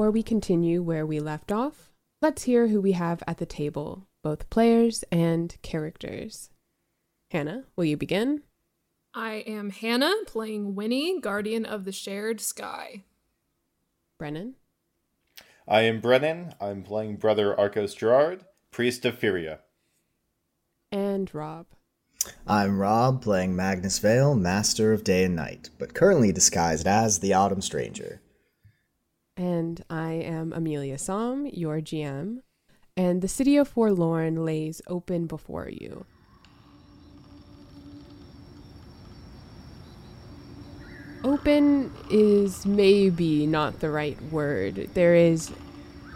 before we continue where we left off, let's hear who we have at the table, both players and characters. Hannah, will you begin? I am Hannah, playing Winnie, Guardian of the Shared Sky. Brennan? I am Brennan. I'm playing Brother Arcos Gerard, Priest of Furia. And Rob. I'm Rob, playing Magnus Vale, Master of Day and Night, but currently disguised as the Autumn Stranger. And I am Amelia Som, your GM. And the city of Forlorn lays open before you. Open is maybe not the right word. There is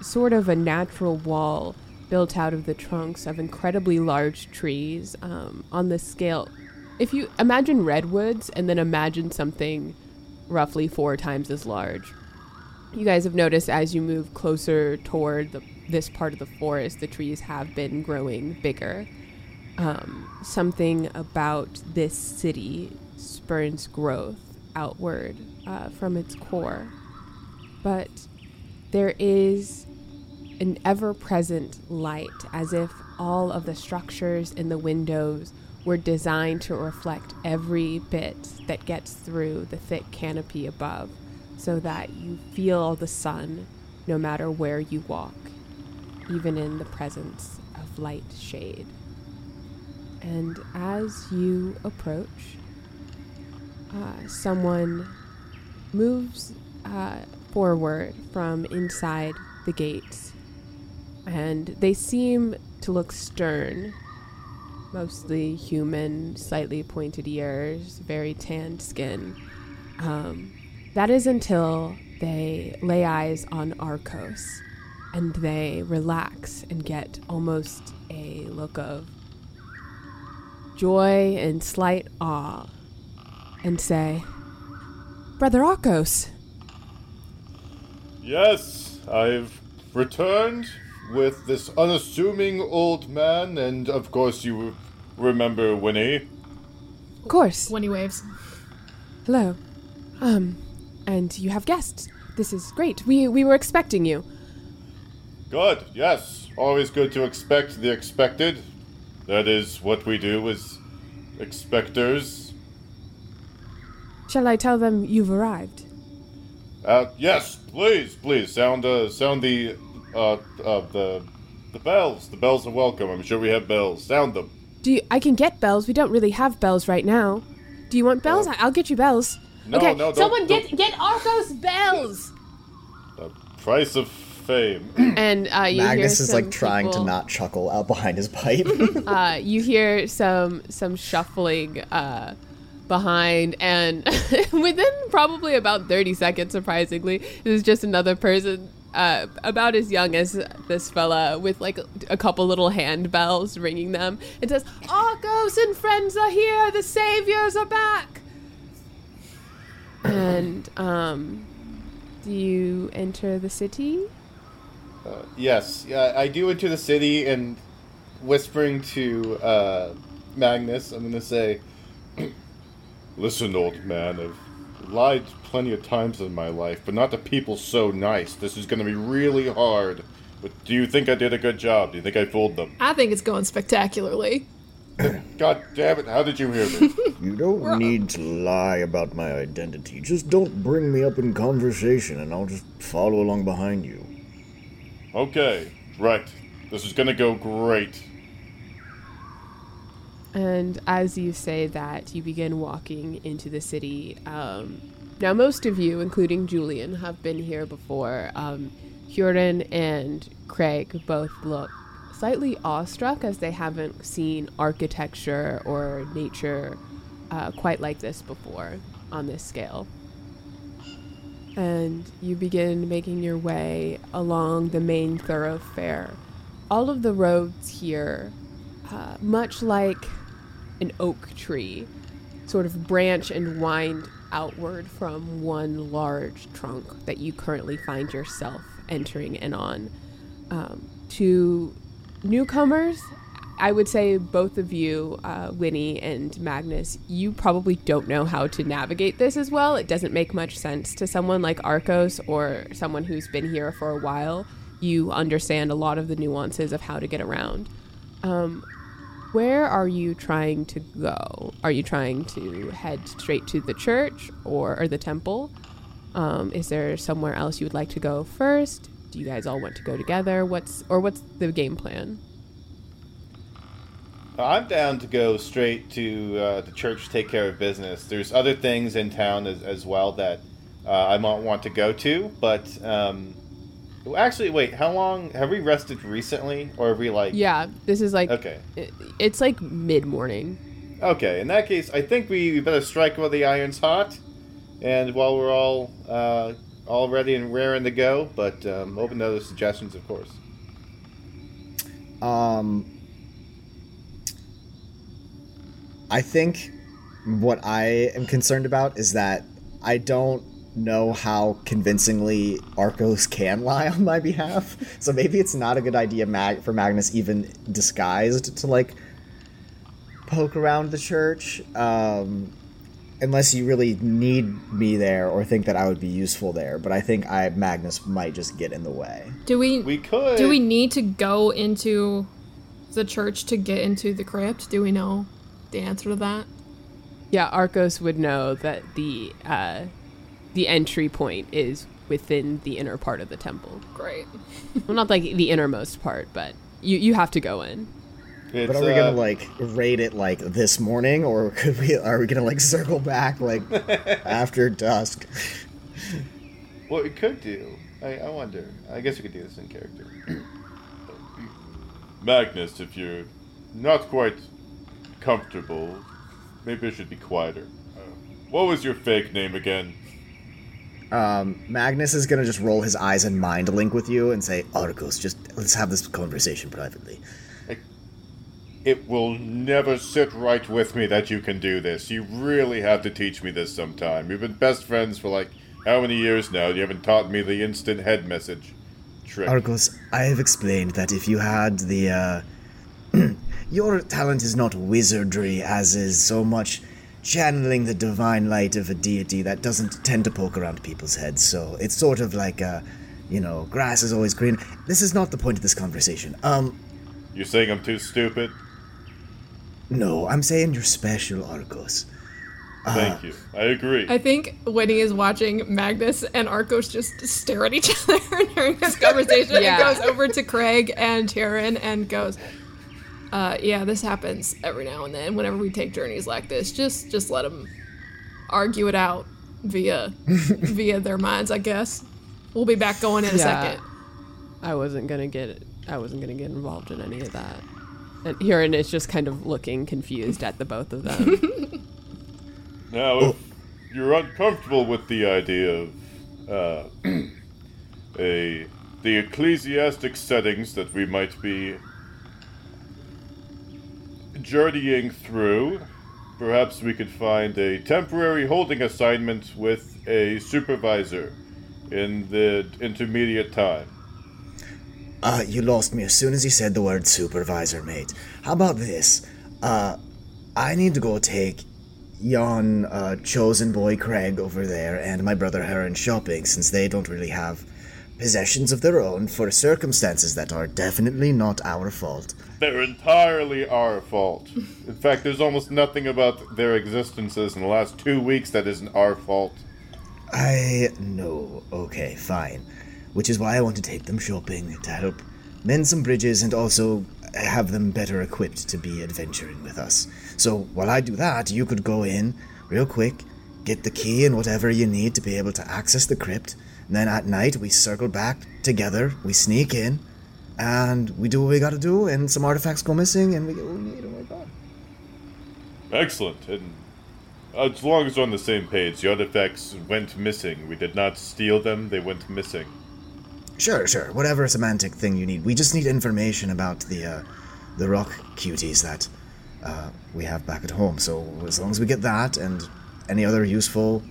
sort of a natural wall built out of the trunks of incredibly large trees um, on the scale. If you imagine redwoods and then imagine something roughly four times as large, you guys have noticed as you move closer toward the, this part of the forest, the trees have been growing bigger. Um, something about this city spurns growth outward uh, from its core. But there is an ever present light, as if all of the structures in the windows were designed to reflect every bit that gets through the thick canopy above, so that you feel the sun no matter where you walk, even in the presence of light shade. And as you approach, uh, someone moves uh, forward from inside the gates, and they seem to look stern. Mostly human, slightly pointed ears, very tanned skin. Um, that is until they lay eyes on Arcos and they relax and get almost a look of joy and slight awe and say, Brother Arcos. Yes, I've returned with this unassuming old man, and of course you remember Winnie. Of course. Winnie waves. Hello. Um, and you have guests. This is great. We we were expecting you. Good, yes. Always good to expect the expected. That is what we do as expectors. Shall I tell them you've arrived? Uh, yes, please, please sound uh, sound the uh, uh the the bells. The bells are welcome. I'm sure we have bells. Sound them. Do you, I can get bells? We don't really have bells right now. Do you want bells? I- I'll get you bells. No, okay, no, don't- someone don't- get get Arcos bells. The price of fame. And uh, you Magnus hear is some like trying people- to not chuckle out behind his pipe. uh, you hear some some shuffling uh, behind, and within probably about thirty seconds, surprisingly, this is just another person. Uh, about as young as this fella, with like a couple little handbells ringing them, it says, "Arcos and friends are here. The saviors are back." And um, do you enter the city? yes, yeah, I do enter the city and whispering to uh, Magnus, I'm gonna say, "Listen, old man, I've lied plenty of times in my life, but not to people so nice. This is gonna be really hard. But do you think I did a good job? Do you think I fooled them? I think it's going spectacularly. God damn it! How did you hear me? you don't need to lie about my identity. Just don't bring me up in conversation and I'll just follow along behind you. okay, right. This is gonna go great. And as you say that, you begin walking into the city. Um, now, most of you, including Julian, have been here before. Um, Huron and Craig both look slightly awestruck as they haven't seen architecture or nature uh, quite like this before on this scale. And you begin making your way along the main thoroughfare. All of the roads here, uh, much like an oak tree, sort of branch and wind outward from one large trunk that you currently find yourself entering in on. Um, to newcomers, I would say both of you, uh, Winnie and Magnus, you probably don't know how to navigate this as well. It doesn't make much sense to someone like Arcos or someone who's been here for a while. You understand a lot of the nuances of how to get around. Um, where are you trying to go? Are you trying to head straight to the church or, or the temple? Um, is there somewhere else you would like to go first? Do you guys all want to go together? What's or what's the game plan? I'm down to go straight to uh, the church to take care of business. There's other things in town as, as well that uh, I might want to go to, but um, well, actually, wait. How long have we rested recently, or have we like? Yeah, this is like Okay. it- it's like mid morning. Okay. In that case, I think we, we better strike while the iron's hot, and while we're all uh, all ready and raring to go. But um, open to other suggestions, of course. Um, I think what I am concerned about is that I don't know how convincingly Arcos can lie on my behalf. So maybe it's not a good idea Mag- for Magnus even disguised to like poke around the church. Um, unless you really need me there or think that I would be useful there. But I think I Magnus might just get in the way. Do we, We could. do we need to go into the church to get into the crypt? Do we know the answer to that? Yeah, Arcos would know that the uh, the entry point is within the inner part of the temple. Great. Well, not like the innermost part, but you you have to go in. It's, But are we uh, gonna like raid it like this morning, or could we? Are we gonna like circle back like after dusk? What we could do, I, I wonder. I guess we could do this in character. Magnus, if you're not quite comfortable, maybe I should be quieter. Uh, what was your fake name again? Um, Magnus is gonna just roll his eyes and mind link with you and say, "Arcos, just let's have this conversation privately." It will never sit right with me that you can do this. You really have to teach me this sometime. We've been best friends for like how many years now? You haven't taught me the instant head message trick. Arcos, I have explained that if you had the, uh, your talent is not wizardry, as is so much channeling the divine light of a deity that doesn't tend to poke around people's heads. So it's sort of like, uh, you know, grass is always green. This is not the point of this conversation. Um, You're saying I'm too stupid? No, I'm saying you're special, Arcos. Thank you. I agree. I think Winnie is watching Magnus and Arcos just stare at each other during this conversation Yeah. and goes over to Craig and Taryn and goes, uh, yeah, this happens every now and then whenever we take journeys like this. Just just let them argue it out via via their minds, I guess. We'll be back going in a Yeah. second. I wasn't gonna get I wasn't gonna get involved in any of that. And Huron is just kind of looking confused at the both of them. Now, if you're uncomfortable with the idea of uh, a the ecclesiastic settings that we might be journeying through, perhaps we could find a temporary holding assignment with a supervisor in the intermediate time. Uh, you lost me as soon as you said the word supervisor, mate. How about this? Uh, I need to go take yon uh, chosen boy Craig over there and my brother Heron shopping since they don't really have possessions of their own for circumstances that are definitely not our fault. They're entirely our fault. In fact, there's almost nothing about their existences in the last two weeks that isn't our fault. I know. Okay, fine. Which is why I want to take them shopping to help mend some bridges and also have them better equipped to be adventuring with us. So while I do that, you could go in real quick, get the key and whatever you need to be able to access the crypt. And then at night, we circle back together, we sneak in, and we do what we gotta do, and some artifacts go missing, and we get what we need, and we're gone. Excellent. And as long as we're on the same page, the artifacts went missing. We did not steal them, they went missing. Sure, sure. Whatever semantic thing you need. We just need information about the uh, the rock cuties that uh, we have back at home. So as long as we get that and any other useful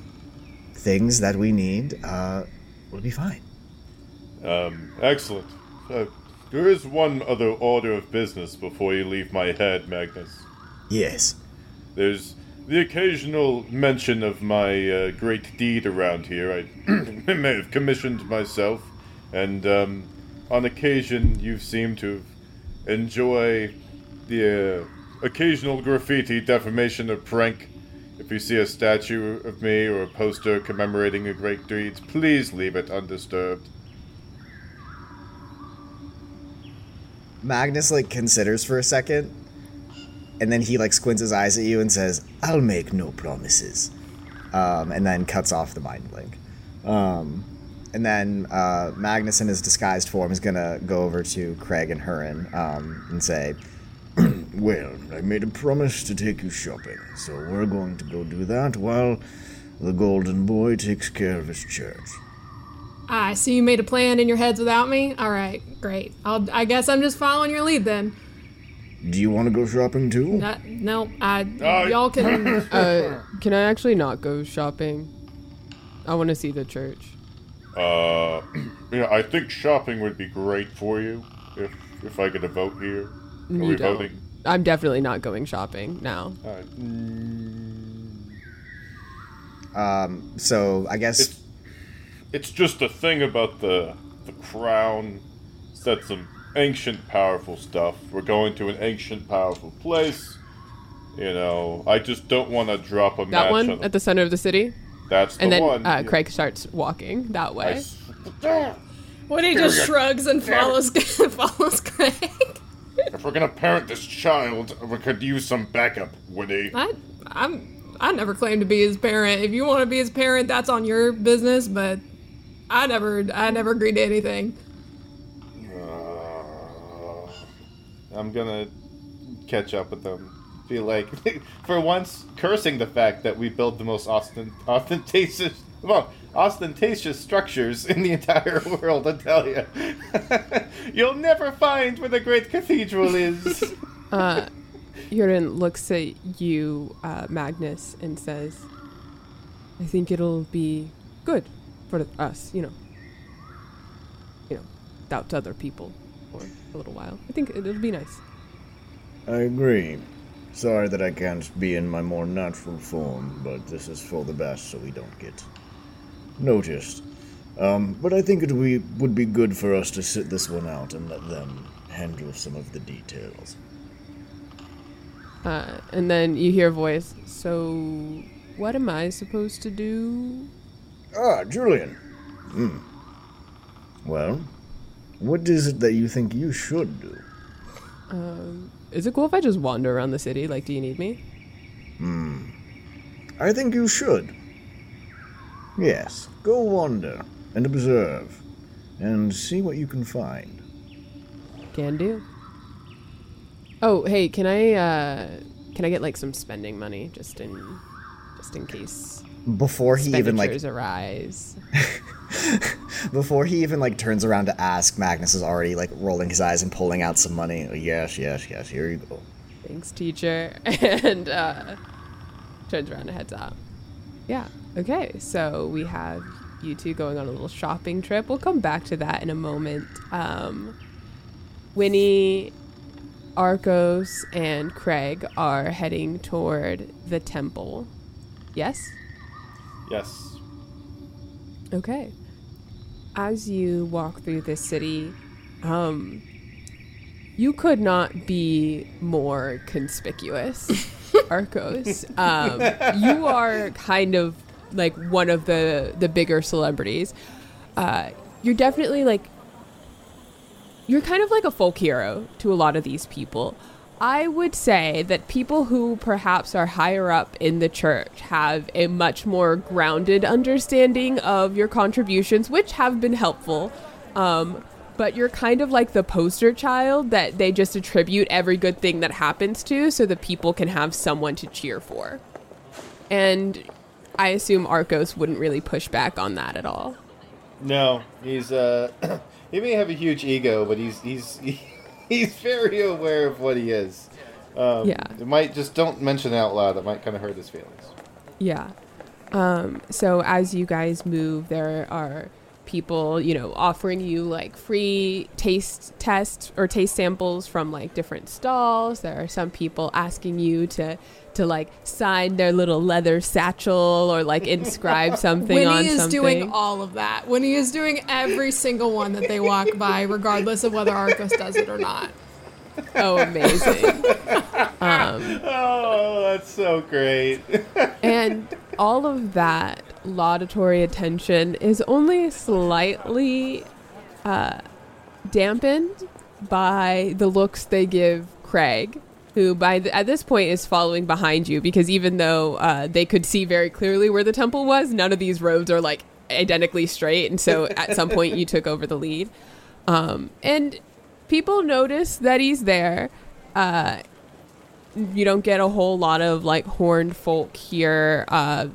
things that we need, uh, we'll be fine. Um, excellent. Uh, There is one other order of business before you leave my head, Magnus. Yes. There's the occasional mention of my uh, great deed around here. I may have commissioned myself, and um, on occasion you seem to enjoy the uh, occasional graffiti defamation or prank. If you see a statue of me or a poster commemorating a great deed, please leave it undisturbed. Magnus like considers for a second, and then he like squints his eyes at you and says, "I'll make no promises," um, and then cuts off the mind link. Um, and then uh, Magnus, in his disguised form, is gonna go over to Craig and Hurin um, and say, Well, I made a promise to take you shopping, so we're going to go do that while the Golden Boy takes care of his church. I see you made a plan in your heads without me. All right, great. I'll, I guess I'm just following your lead then. Do you want to go shopping too? Uh, no, I Uh, y'all can. Uh, can I actually not go shopping? I want to see the church. Uh, yeah, I think shopping would be great for you if if I get a vote here. Are You we don't. voting? I'm definitely not going shopping now. All right. um, "So I guess It's it's just a thing about the the crown. Said some ancient powerful stuff. We're going to an ancient powerful place. You know, I just don't want to drop a That match one on the, at the center of the city, That's the and then one. uh, Craig starts walking that way. s- Woody Here just shrugs and Damn follows follows Craig. if we're gonna parent this child, we could use some backup, Woody. I I'm I never claimed to be his parent. If you want to be his parent, that's on your business. But I never I never agreed to anything. Uh, I'm gonna catch up with them. Be like, for once, cursing the fact that we build the most ostent- ostentatious, well, ostentatious structures in the entire world. I tell you, you'll never find where the great cathedral is. Uh, Yurin looks at you, uh, Magnus, and says, "I think it'll be good for us, you know. You know, without other people for a little while. I think it'll be nice." I agree. Sorry that I can't be in my more natural form, but this is for the best so we don't get noticed. Um, but I think it would be, would be good for us to sit this one out and let them handle some of the details. Uh, and then you hear a voice. So, what am I supposed to do? Ah, Julian. Hmm. Well, what is it that you think you should do? Um, is it cool if I just wander around the city? Like, do you need me? Hmm. I think you should. Yes, go wander and observe and see what you can find. Can do. Oh, hey, can I uh can I get like some spending money just in just in case before he even like arise? before he even like turns around to ask, Magnus is already like rolling his eyes and pulling out some money. Yes, yes, yes, here you go. Thanks, teacher. And uh turns around and heads out. Yeah. Okay. So we have you two going on a little shopping trip. We'll come back to that in a moment. Um Winnie Arcos and Craig are heading toward the temple. Yes? Yes. Okay. As you walk through this city, um, you could not be more conspicuous, Arcos. Um, you are kind of like one of the the bigger celebrities. Uh, you're definitely like you're kind of like a folk hero to a lot of these people. I would say that people who perhaps are higher up in the church have a much more grounded understanding of your contributions, which have been helpful. Um, but you're kind of like the poster child that they just attribute every good thing that happens to so that people can have someone to cheer for. And I assume Arcos wouldn't really push back on that at all. No, he's uh, he may have a huge ego, but he's he's he's very aware of what he is. Um, Yeah. It might just don't mention it out loud. It might kind of hurt his feelings. Yeah. Um, so as you guys move, there are people, you know, offering you like free taste tests or taste samples from like different stalls. There are some people asking you to to like sign their little leather satchel or like inscribe something Winnie on something. Winnie is doing all of that. Winnie is doing every single one that they walk by, regardless of whether Arcos does it or not. oh, amazing. Um, oh, that's so great. and all of that laudatory attention is only slightly uh, dampened by the looks they give Craig, who by at this point is following behind you because even though uh, they could see very clearly where the temple was, none of these roads are like identically straight, and so at some point you took over the lead. Um, and people notice that he's there. Uh, you don't get a whole lot of like horned folk here. Uh,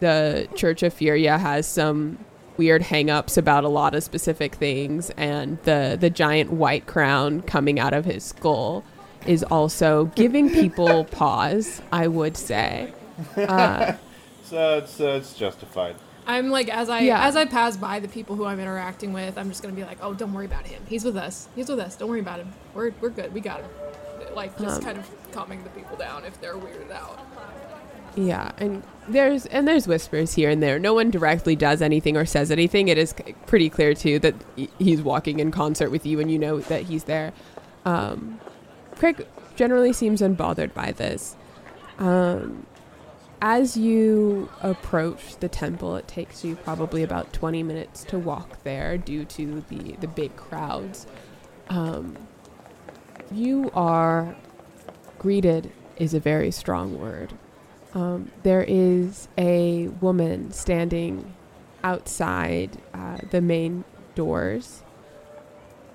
the Church of Furia has some weird hangups about a lot of specific things, and the the giant white crown coming out of his skull is also giving people pause. I would say. Uh, So it's uh, it's justified. I'm like as I Yeah. as I pass by the people who I'm interacting with, I'm just gonna be like, oh, don't worry about him. He's with us. He's with us. Don't worry about him. We're we're good. We got him. Like just Um, kind of calming the people down if they're weirded out. Yeah, and there's and there's whispers here and there. No one directly does anything or says anything. It is pretty clear too that he's walking in concert with you, and you know that he's there. Um, Craig generally seems unbothered by this. Um, as you approach the temple, it takes you probably about 20 minutes to walk there due to the the big crowds. Um, you are greeted is a very strong word. Um, there is a woman standing outside uh, the main doors,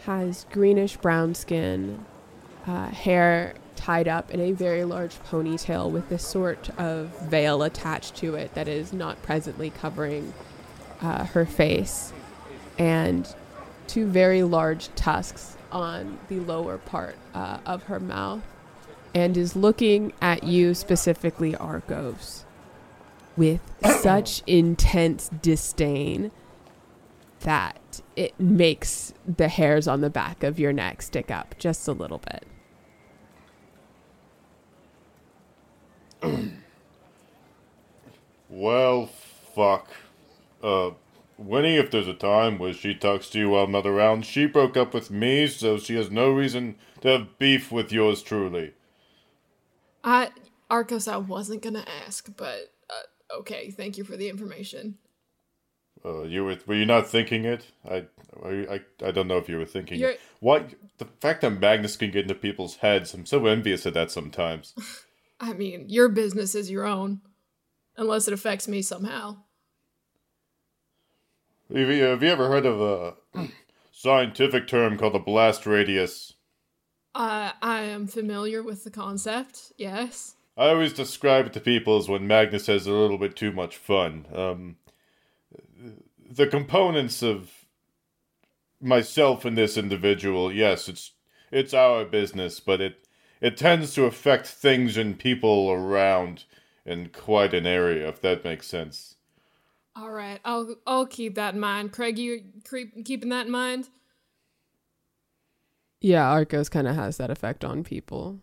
has greenish brown skin, uh, hair tied up in a very large ponytail with this sort of veil attached to it that is not presently covering uh, her face, and two very large tusks on the lower part uh, of her mouth and is looking at you specifically, Arcos, with such intense disdain that it makes the hairs on the back of your neck stick up just a little bit. Well, fuck. Uh, Winnie, if there's a time where she talks to you while I'm not around, she broke up with me, so she has no reason to have beef with yours truly. I Arcos, I wasn't gonna ask, but uh, okay. Thank you for the information. Uh, you were, were you not thinking it? I, I, I, don't know if you were thinking You're- it. What? The fact that Magnus can get into people's heads, I'm so envious of that sometimes. I mean, your business is your own, unless it affects me somehow. have, you, have you ever heard of a scientific term called the blast radius? Uh, I am familiar with the concept. Yes. I always describe it to people as when Magnus has a little bit too much fun. Um, the components of myself and this individual, yes, it's it's our business, but it it tends to affect things and people around in quite an area, if that makes sense. All right. I'll I'll keep that in mind. Craig, you keep keeping that in mind? Yeah, Arcos kind of has that effect on people.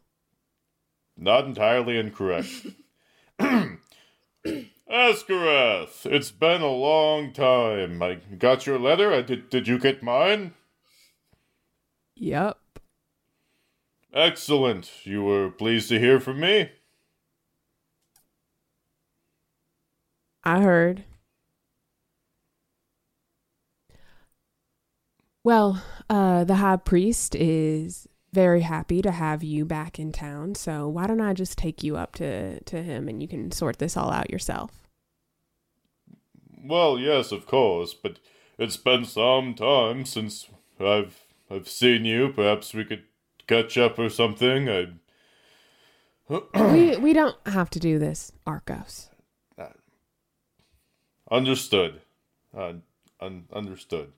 Not entirely incorrect. Askarath, it's been a long time. I got your letter. I did. Did you get mine? Yep. Excellent. You were pleased to hear from me? I heard. Well, uh, the high priest is very happy to have you back in town, so why don't I just take you up to, to him and you can sort this all out yourself? Well, yes, of course, but it's been some time since I've I've seen you. Perhaps we could catch up or something. I we we don't have to do this, Arcos. understood. Uh, un- understood.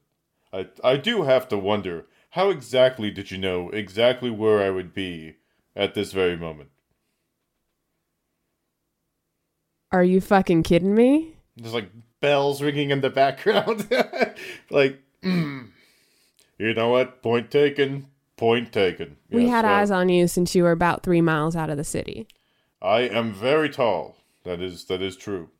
I I do have to wonder how exactly did you know exactly where I would be at this very moment? Are you fucking kidding me? There's like bells ringing in the background. like, mm. you know what? Point taken. Point taken. we Yes, had eyes on you since you were about three miles out of the city. I am very tall. That is that is true.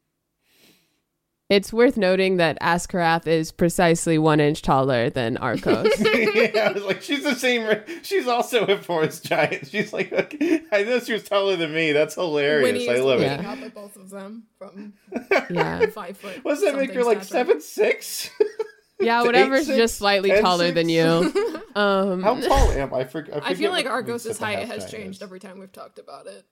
It's worth noting that Askarath is precisely one inch taller than Arcos. yeah, I was like, she's the same. She's also a forest giant. She's like, okay, I know she was taller than me. That's hilarious. Winnie I love looking it. Yeah. up at both of them from yeah. five foot. What's that make her like stature. seven six? Yeah, Eight, whatever's six, just slightly ten, taller six? than you. Um, How tall am I? I, for, I, I feel like what Arcos' the height has giant changed is. every time we've talked about it.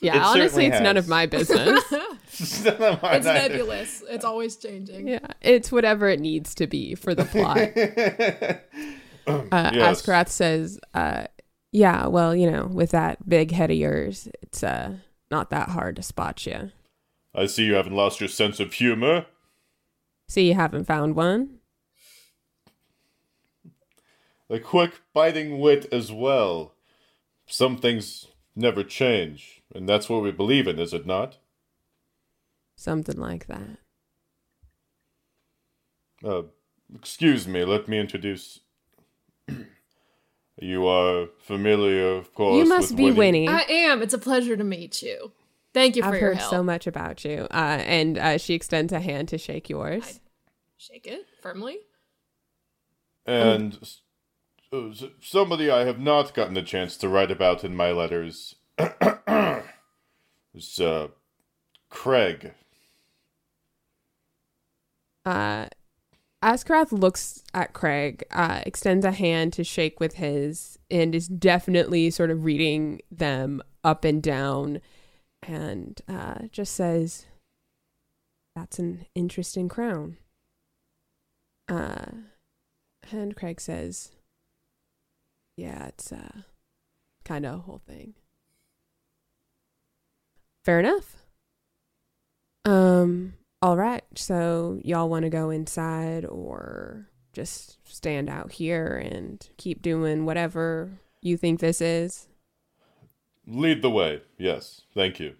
Yeah, It honestly, certainly it's none of my business. It's none of It's nebulous. It's always changing. yeah, it's whatever it needs to be for the plot. Uh, Yes. Askarath says, uh, "Yeah, well, you know, with that big head of yours, it's uh, not that hard to spot you. I see you haven't lost your sense of humor. See, you haven't found one. The quick, biting wit as well. Some things never change, and that's what we believe in, is it not? Something like that. Uh, excuse me, let me introduce. you are familiar, of course. you must with be Winnie. I am. It's a pleasure to meet you. Thank you for I've your heard help. so much about you." Uh, and uh, she extends a hand to shake yours. Shake it firmly. And s- uh, s- somebody I have not gotten a chance to write about in my letters is uh, Craig. Uh, Askarath looks at Craig, uh, extends a hand to shake with his, and is definitely sort of reading them up and down, and uh, just says, "That's an interesting crown." Uh, and Craig says, "Yeah, it's uh, kind of a whole thing." Fair enough. Um, all right. So y'all want to go inside or just stand out here and keep doing whatever you think this is? Lead the way, yes, thank you.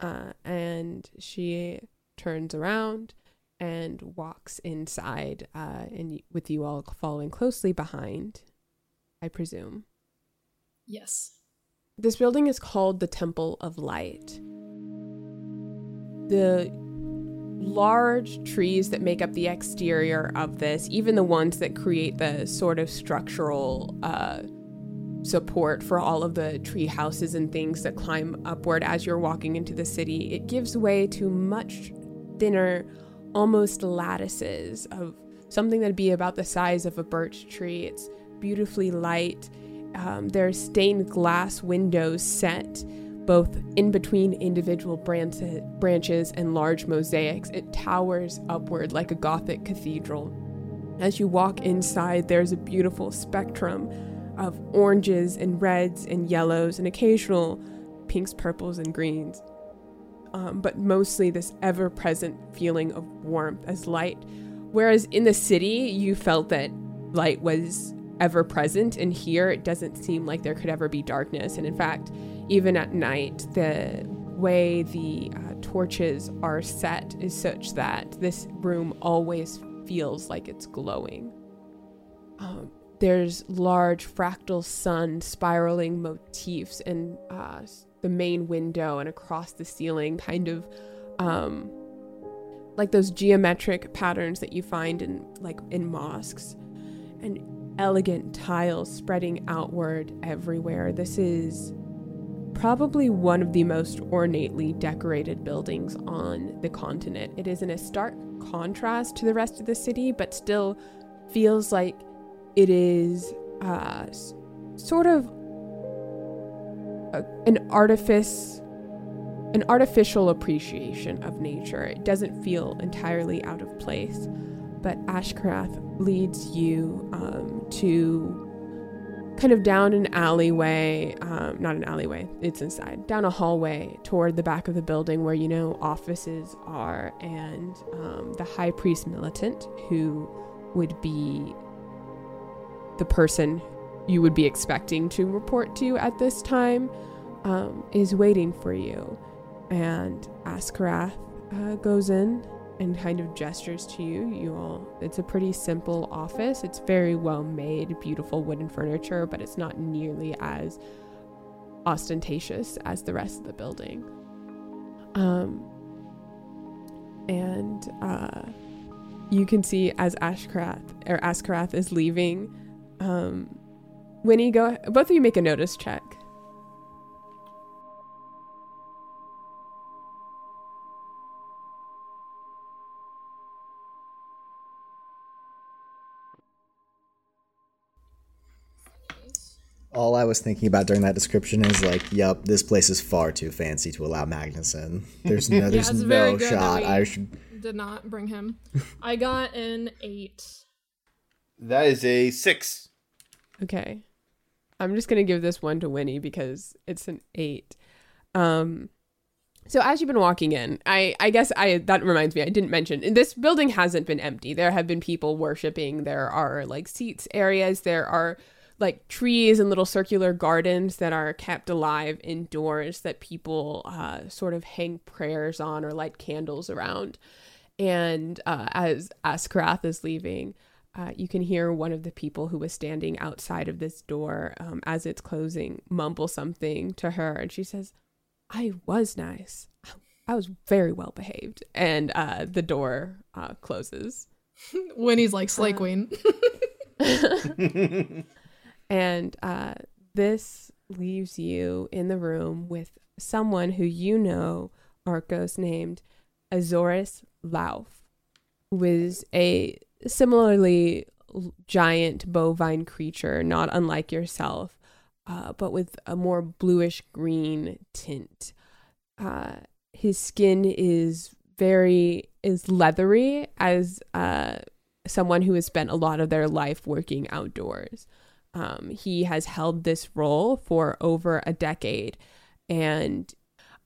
Uh, and she turns around and walks inside, uh, and with you all following closely behind, I presume. Yes. This building is called the Temple of Light. The large trees that make up the exterior of this, even the ones that create the sort of structural uh, support for all of the tree houses and things that climb upward as you're walking into the city, it gives way to much thinner, almost lattices of something that'd be about the size of a birch tree. It's beautifully light. Um, there are stained glass windows set both in between individual branches, branches and large mosaics. It towers upward like a Gothic cathedral. As you walk inside, there's a beautiful spectrum of oranges and reds and yellows and occasional pinks, purples, and greens. Um, but mostly this ever present feeling of warmth as light. Whereas in the city, you felt that light was ever present, and here it doesn't seem like there could ever be darkness. And in fact, even at night, the way the uh, torches are set is such that this room always feels like it's glowing. Um, there's large fractal sun spiraling motifs in uh, the main window and across the ceiling, kind of um, like those geometric patterns that you find in like in mosques, and elegant tiles spreading outward everywhere. This is probably one of the most ornately decorated buildings on the continent. It is in a stark contrast to the rest of the city, but still feels like it is uh, sort of a, an artifice, an artificial appreciation of nature. It doesn't feel entirely out of place, but Ashkarath leads you um, to kind of down an alleyway, um, not an alleyway, it's inside, down a hallway toward the back of the building where you know offices are, and um, the high priest militant, who would be the person you would be expecting to report to at this time, um, is waiting for you. And Askarath uh, goes in and kind of gestures to you. You all, it's a pretty simple office. It's very well made, beautiful wooden furniture, but it's not nearly as ostentatious as the rest of the building. Um, and uh, you can see as Ashkrath or Askarath is leaving, um, Winnie, go. Both of you make a notice check. All I was thinking about during that description is like, "Yep, this place is far too fancy to allow Magnus in. There's no, there's it's no shot. I should. Did not bring him. I got an eight. That is a six. Okay. I'm just gonna give this one to Winnie because it's an eight. Um so as you've been walking in, I I guess I that reminds me, I didn't mention this building hasn't been empty. There have been people worshiping. There are like seats areas, there are like trees and little circular gardens that are kept alive indoors that people uh, sort of hang prayers on or light candles around. And uh, as Askarath is leaving, uh, you can hear one of the people who was standing outside of this door um, as it's closing mumble something to her. And she says, I was nice. I was very well behaved. And uh, the door uh, closes. Winnie's like Slay Uh, Queen. And uh, this leaves you in the room with someone who you know, Arcos, named Azorus Lauf, who is a similarly giant bovine creature, not unlike yourself, uh, but with a more bluish green tint. Uh, his skin is very is leathery as uh, someone who has spent a lot of their life working outdoors. Um, he has held this role for over a decade, and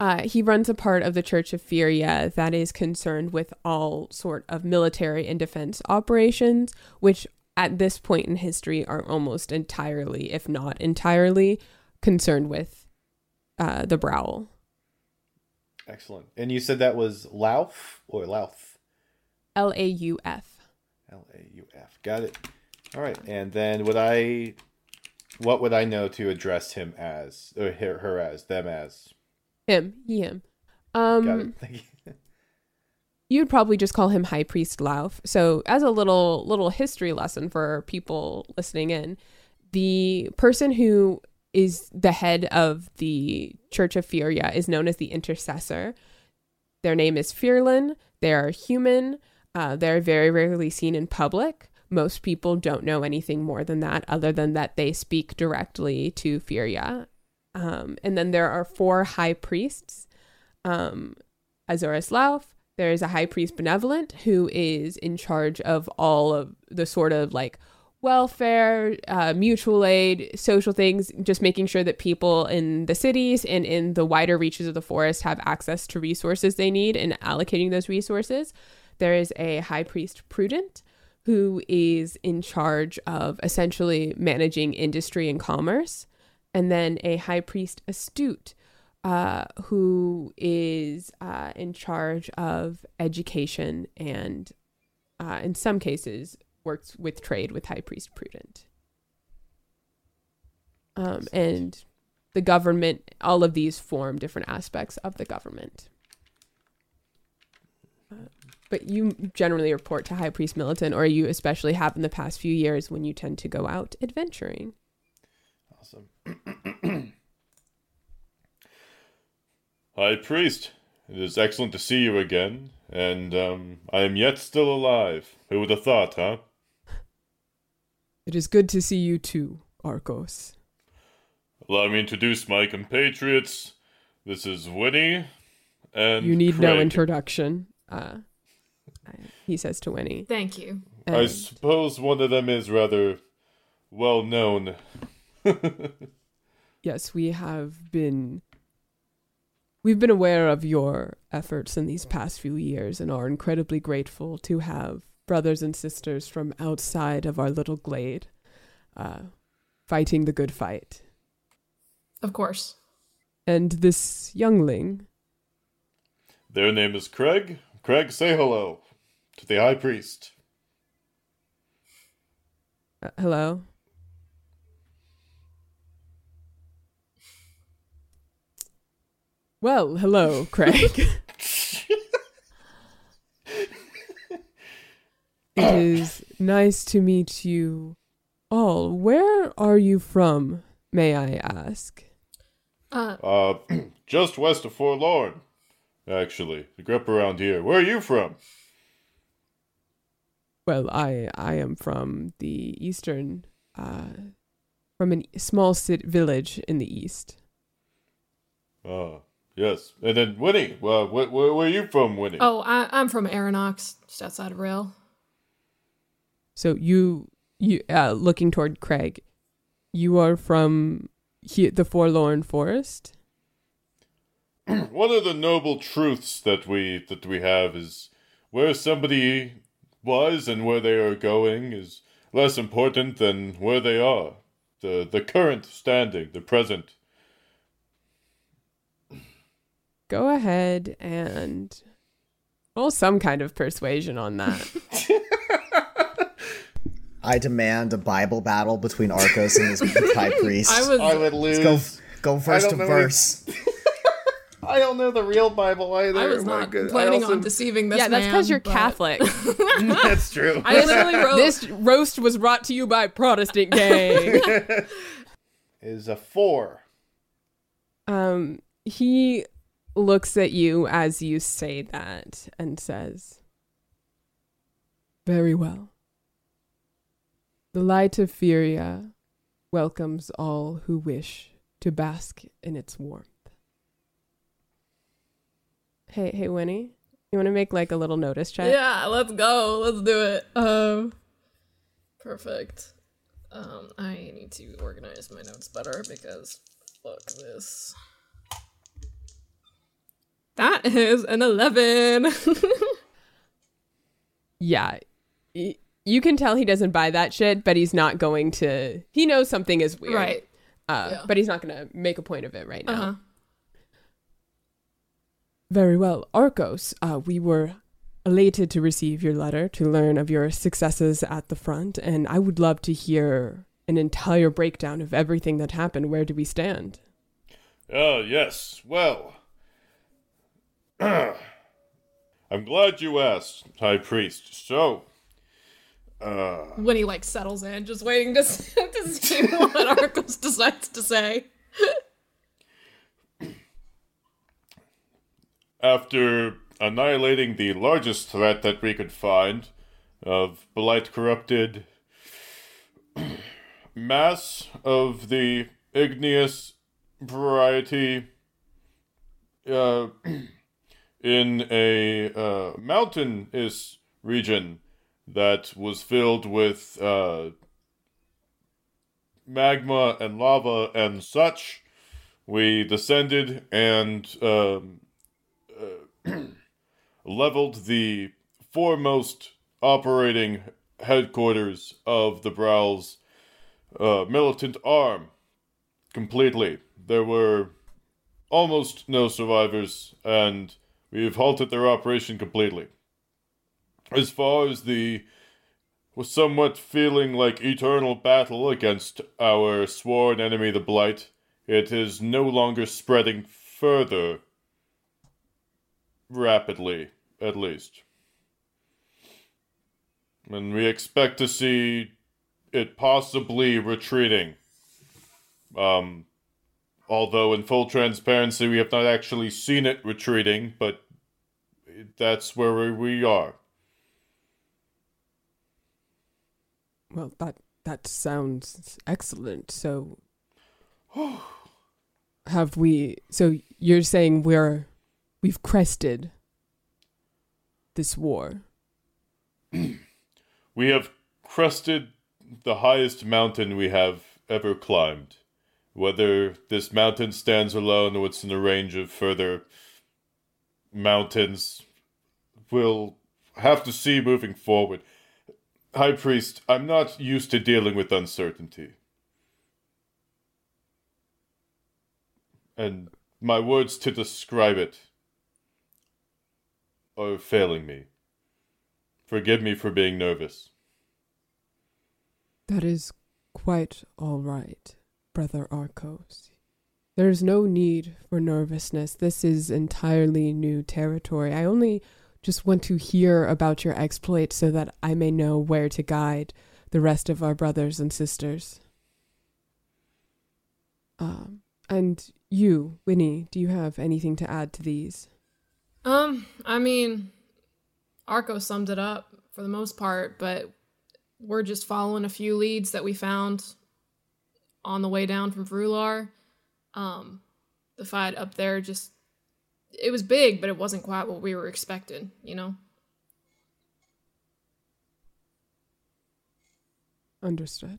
uh, he runs a part of the Church of Furia that is concerned with all sort of military and defense operations, which at this point in history are almost entirely, if not entirely, concerned with uh, the Browl. Excellent. And you said that was Lauf or Lauf? L A U F. L A U F. Got it. All right. And then would I, what would I know to address him as, or her, her as, them as? Him, he, him. Um, you. you'd probably just call him High Priest Lauf. So, as a little little history lesson for people listening in, the person who is the head of the Church of Furia is known as the Intercessor. Their name is Fearlin. They are human. Uh, they're very rarely seen in public. Most people don't know anything more than that, other than that they speak directly to Furia. Um, and then there are four high priests um, Azorus Lauf. There is a high priest benevolent who is in charge of all of the sort of like welfare, uh, mutual aid, social things, just making sure that people in the cities and in the wider reaches of the forest have access to resources they need and allocating those resources. There is a high priest prudent who is in charge of essentially managing industry and commerce, and then a high priest astute uh, who is uh, in charge of education and, uh, in some cases, works with trade with High Priest Prudent. Um, and the government, all of these form different aspects of the government. But you generally report to High Priest Militant, or you especially have in the past few years when you tend to go out adventuring. Awesome. High Priest, it is excellent to see you again, and um, I am yet still alive. Who would have thought, huh? It is good to see you too, Arcos. Allow me to introduce my compatriots. This is Winnie, and You need no introduction. Uh, he says to Winnie. Thank you. I suppose one of them is rather well known. yes, we have been. We've been aware of your efforts in these past few years and are incredibly grateful to have brothers and sisters from outside of our little glade uh, fighting the good fight. Of course. And this youngling, Their name is Craig. Craig, say hello to the High Priest. Uh, hello? Well, hello, Craig. it is nice to meet you all. Where are you from, may I ask? Uh, Uh, just west of Forlorn, actually. I grew up around here. Where are you from? Well, I I am from the eastern, uh, from a small city village in the east. Ah, yes. And then Winnie. Well, wh- wh- where are you from, Winnie? oh, I, I'm from Aranox, just outside of Rail. So you you uh, looking toward Craig, you are from he- the Forlorn Forest. One of the noble truths that we that we have is where somebody was and where they are going is less important than where they are. The the current standing, the present. Go ahead and roll some kind of persuasion on that. I demand a Bible battle between Arcos and his high priest. I was. I would lose. Let's go, go verse don't to know verse. I don't know the real Bible either. I was My not good- planning also- on deceiving this yeah, that's because you're but Catholic. That's true. I literally wrote. this roast was brought to you by Protestant gang. is a four. um, he looks at you as you say that and says, "Very well. The light of Furia welcomes all who wish to bask in its warmth." Hey, hey, Winnie, you want to make like a little notice check? Yeah, let's go. Let's do it. Um, perfect. Um, I need to organize my notes better because fuck this. That is an eleven. Yeah. You can tell he doesn't buy that shit, but he's not going to. He knows something is weird. right. Uh, Yeah. But he's not going to make a point of it right now. Uh huh. Very well. Arcos, uh, we were elated to receive your letter to learn of your successes at the front, and I would love to hear an entire breakdown of everything that happened. Where do we stand? Ah, yes. Well, I'm glad you asked, High Priest. So, uh, When he like settles in, just waiting to, to see what Arcos decides to say. after annihilating the largest threat that we could find of blight corrupted mass of the igneous variety uh, in a uh, mountainous region that was filled with uh, magma and lava and such. We descended and um, leveled the foremost operating headquarters of the Browls uh, militant arm completely. There were almost no survivors, and we've halted their operation completely. As far as the was somewhat feeling like eternal battle against our sworn enemy, the Blight, it is no longer spreading further rapidly, at least. And we expect to see it possibly retreating. Um, although, in full transparency, we have not actually seen it retreating, but that's where we are. Well, that that sounds excellent. So, have we? So you're saying we're we've crested this war? We have crested the highest mountain we have ever climbed. Whether this mountain stands alone or it's in a range of further mountains, we'll have to see moving forward. High Priest, I'm not used to dealing with uncertainty. And my words to describe it are failing me. Forgive me for being nervous. That is quite all right, Brother Arcos. There's no need for nervousness. This is entirely new territory. I only just want to hear about your exploit so that I may know where to guide the rest of our brothers and sisters. Um, and you, Winnie, do you have anything to add to these? Um, I mean, Arco summed it up for the most part, but we're just following a few leads that we found on the way down from Vrular. Um, the fight up there just it was big, but it wasn't quite what we were expecting, you know? Understood.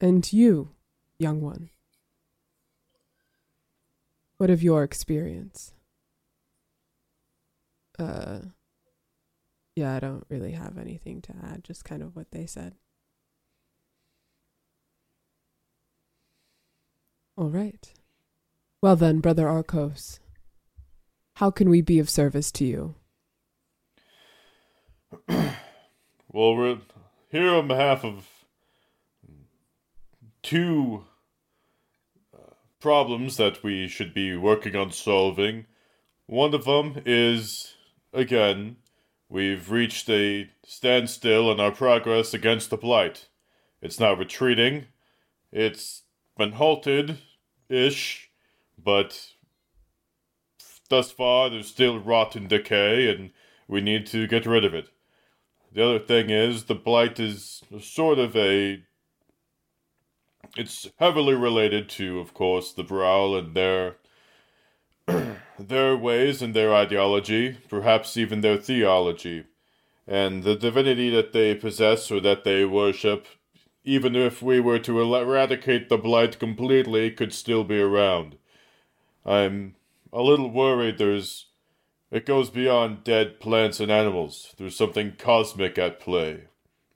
And you, young one, what of your experience? Uh, yeah, I don't really have anything to add, just kind of what they said. All right. Well then, Brother Arcos, how can we be of service to you? Well, we're here on behalf of two problems that we should be working on solving. One of them is, again, we've reached a standstill in our progress against the Blight. It's not retreating, it's been halted ish, but thus far there's still rot and decay, and we need to get rid of it. The other thing is, the Blight is sort of a. It's heavily related to, of course, the Brawl and their. their ways and their ideology, perhaps even their theology. And the divinity that they possess or that they worship, even if we were to eradicate the Blight completely, could still be around. I'm a little worried there's it goes beyond dead plants and animals. There's something cosmic at play.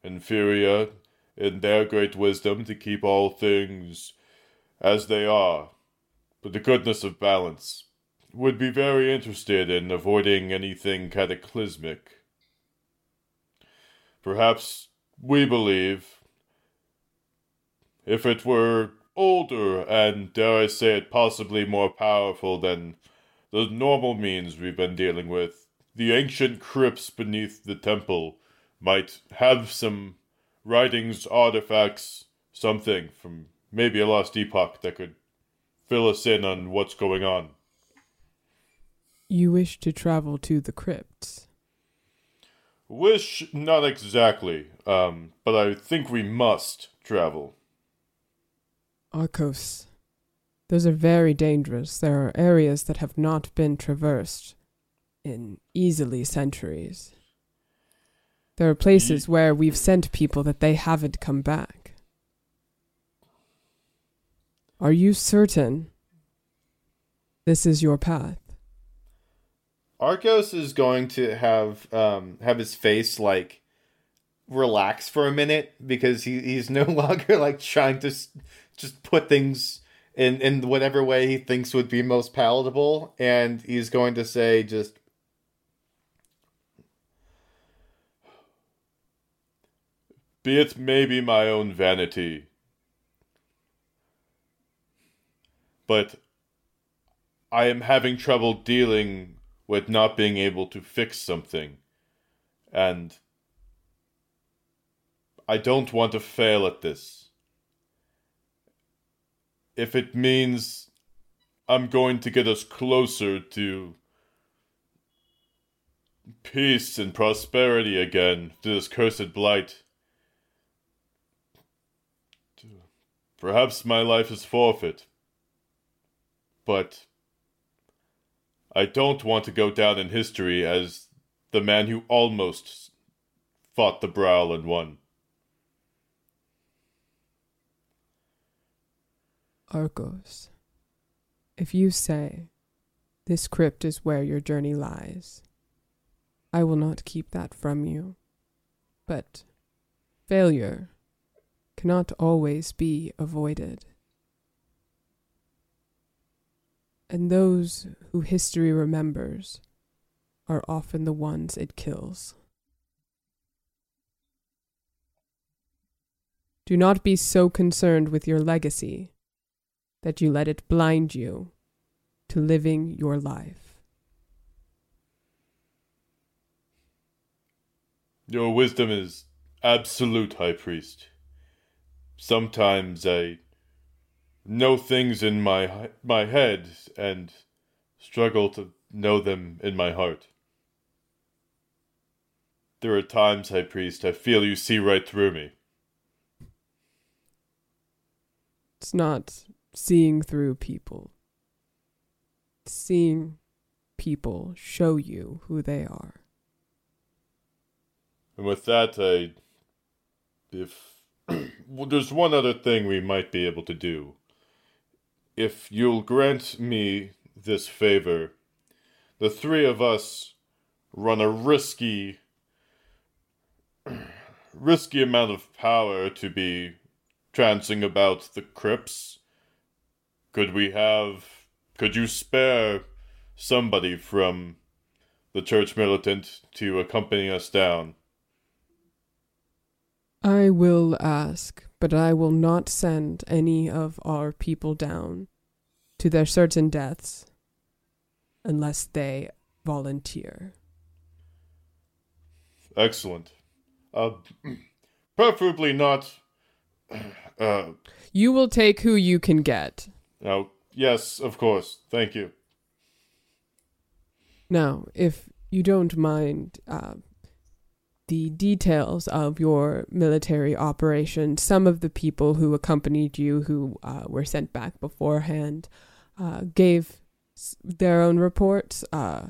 Inferior, in their great wisdom, to keep all things as they are, but the goodness of balance. Would be very interested in avoiding anything cataclysmic. Perhaps we believe if it were older and, dare I say it, possibly more powerful than the normal means we've been dealing with. The ancient crypts beneath the temple might have some writings, artifacts, something from maybe a lost epoch that could fill us in on what's going on. You wish to travel to the crypts? Wish, not exactly, um, but I think we must travel. Arcos, those are very dangerous. There are areas that have not been traversed in easily centuries. There are places where we've sent people that they haven't come back. Are you certain this is your path? Arcos is going to have um, have his face like relax for a minute because he, he's no longer like trying to s- just put things in in whatever way he thinks would be most palatable and he's going to say just be it maybe my own vanity but i am having trouble dealing with not being able to fix something and i don't want to fail at this if it means I'm going to get us closer to peace and prosperity again to this cursed blight. Perhaps my life is forfeit. But I don't want to go down in history as the man who almost fought the Brawl and won. Arcos, if you say this crypt is where your journey lies, I will not keep that from you. But failure cannot always be avoided. And those who history remembers are often the ones it kills. Do not be so concerned with your legacy that you let it blind you to living your life. Your wisdom is absolute, High Priest. Sometimes I know things in my my head and struggle to know them in my heart. There are times, High Priest, I feel you see right through me. It's not seeing through people. It's seeing people show you who they are. And with that, I. If. well, there's one other thing we might be able to do. If you'll grant me this favor, the three of us run a risky. risky amount of power to be trancing about the crypts. Could we have. Could you spare somebody from the church militant to accompany us down? I will ask, but I will not send any of our people down to their certain deaths unless they volunteer. Excellent. Uh, preferably not uh, You will take who you can get. now, yes, of course. Thank you. Now, if you don't mind uh, the details of your military operation, some of the people who accompanied you, who uh, were sent back beforehand, uh, gave their own reports. Uh,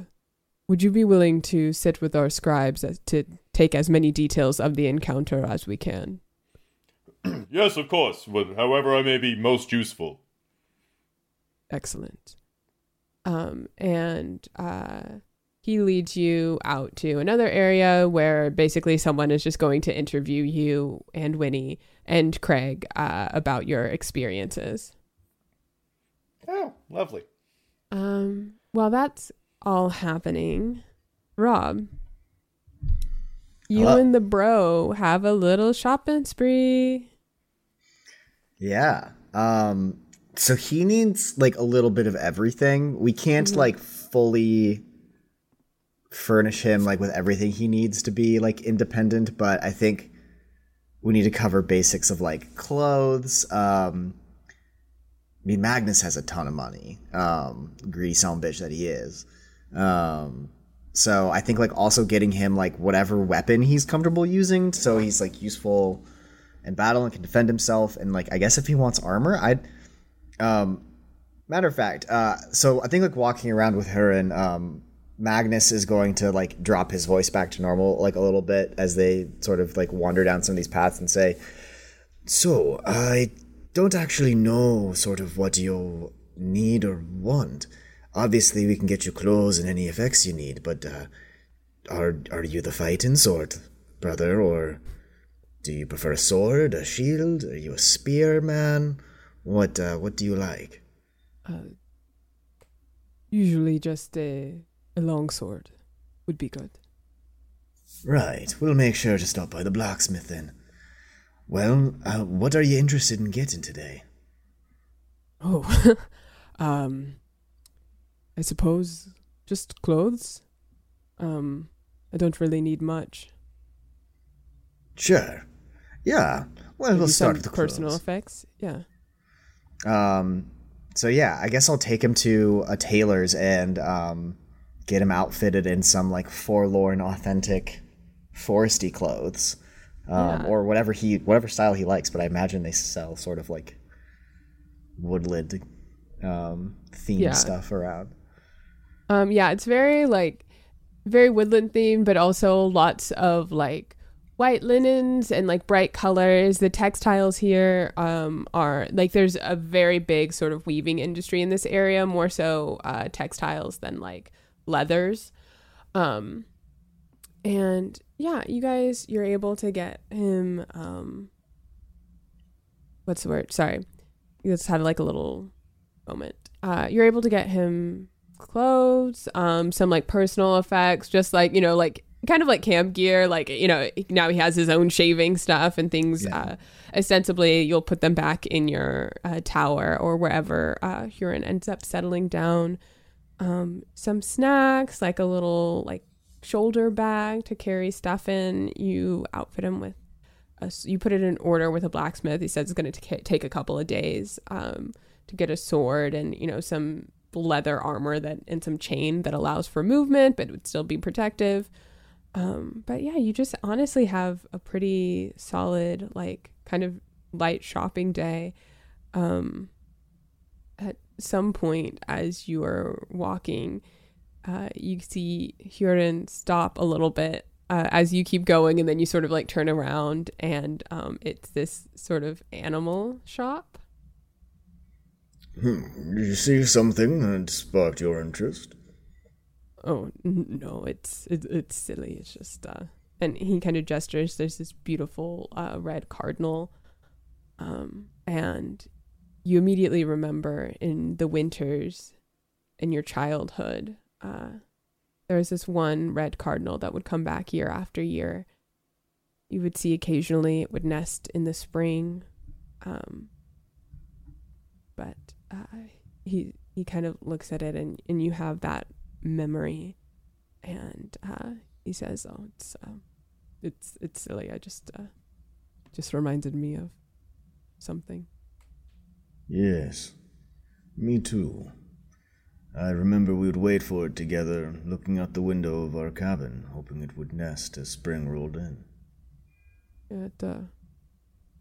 would you be willing to sit with our scribes as, to take as many details of the encounter as we can? Yes, of course. But however I may be most useful. Excellent. Um, and uh, he leads you out to another area where basically someone is just going to interview you and Winnie and Craig uh, about your experiences. Oh, lovely. Um, while that's all happening, Rob, you Hello. and the bro have a little shopping spree. Yeah. Um so he needs like a little bit of everything. We can't like fully furnish him like with everything he needs to be like independent, but I think we need to cover basics of like clothes. Um I mean Magnus has a ton of money. Um greedy son bitch that he is. Um so I think like also getting him like whatever weapon he's comfortable using so he's like useful in battle and can defend himself and like I guess if he wants armor, I'd um matter of fact, uh so I think like walking around with her and um Magnus is going to like drop his voice back to normal like a little bit as they sort of like wander down some of these paths and say, "So, I don't actually know sort of what you need or want. Obviously, we can get you clothes and any effects you need, but uh are are you the fighting sort, brother, or do you prefer a sword, a shield? Are you a spear man? What uh, what do you like? Usually just a, a long sword would be good. Right, we'll make sure to stop by the blacksmith then. Well, uh, what are you interested in getting today? Oh, um, I suppose just clothes. Um, I don't really need much. Sure. Yeah. Well, Maybe we'll start with the personal effects. Yeah. Um, so yeah, I guess I'll take him to a tailor's and um, get him outfitted in some like forlorn, authentic, foresty clothes, um, Yeah. or whatever he, whatever style he likes. But I imagine they sell sort of like woodland um, themed Yeah. stuff around. Um, yeah, it's very like very woodland themed, but also lots of like white linens and like bright colors. The textiles here um, are like there's a very big sort of weaving industry in this area, more so uh, textiles than like leathers. Um, and yeah, you guys, you're able to get him. Um, what's the word? Sorry, you just had like a little moment. uh, you're able to get him clothes, um, some like personal effects, just like you know, like kind of like camp gear. Like you know, now he has his own shaving stuff and things. Yeah. Uh, ostensibly, you'll put them back in your uh, tower or wherever uh, Huron ends up settling down. Um, some snacks, like a little like shoulder bag to carry stuff in. You outfit him with. A, you put it in order with a blacksmith. He says it's going to take a couple of days um, to get a sword and you know some leather armor that and some chain that allows for movement but would still be protective. Um, but yeah, you just honestly have a pretty solid, like, kind of light shopping day. Um, some point, as you are walking, uh, you see Huron stop a little bit uh, as you keep going, and then you sort of like turn around, and um, it's this sort of animal shop. Hmm. Did you see something that sparked your interest? Oh n- no, it's it, it's silly. It's just uh, and he kind of gestures. There's this beautiful uh, red cardinal, um, and you immediately remember in the winters, in your childhood, uh, there was this one red cardinal that would come back year after year. You would see occasionally it would nest in the spring, um, but uh, he he kind of looks at it and and you have that memory and uh he says oh it's uh it's it's silly i just uh just reminded me of something Yes. Me too. I remember we would wait for it together, looking out the window of our cabin, hoping it would nest as spring rolled in. it uh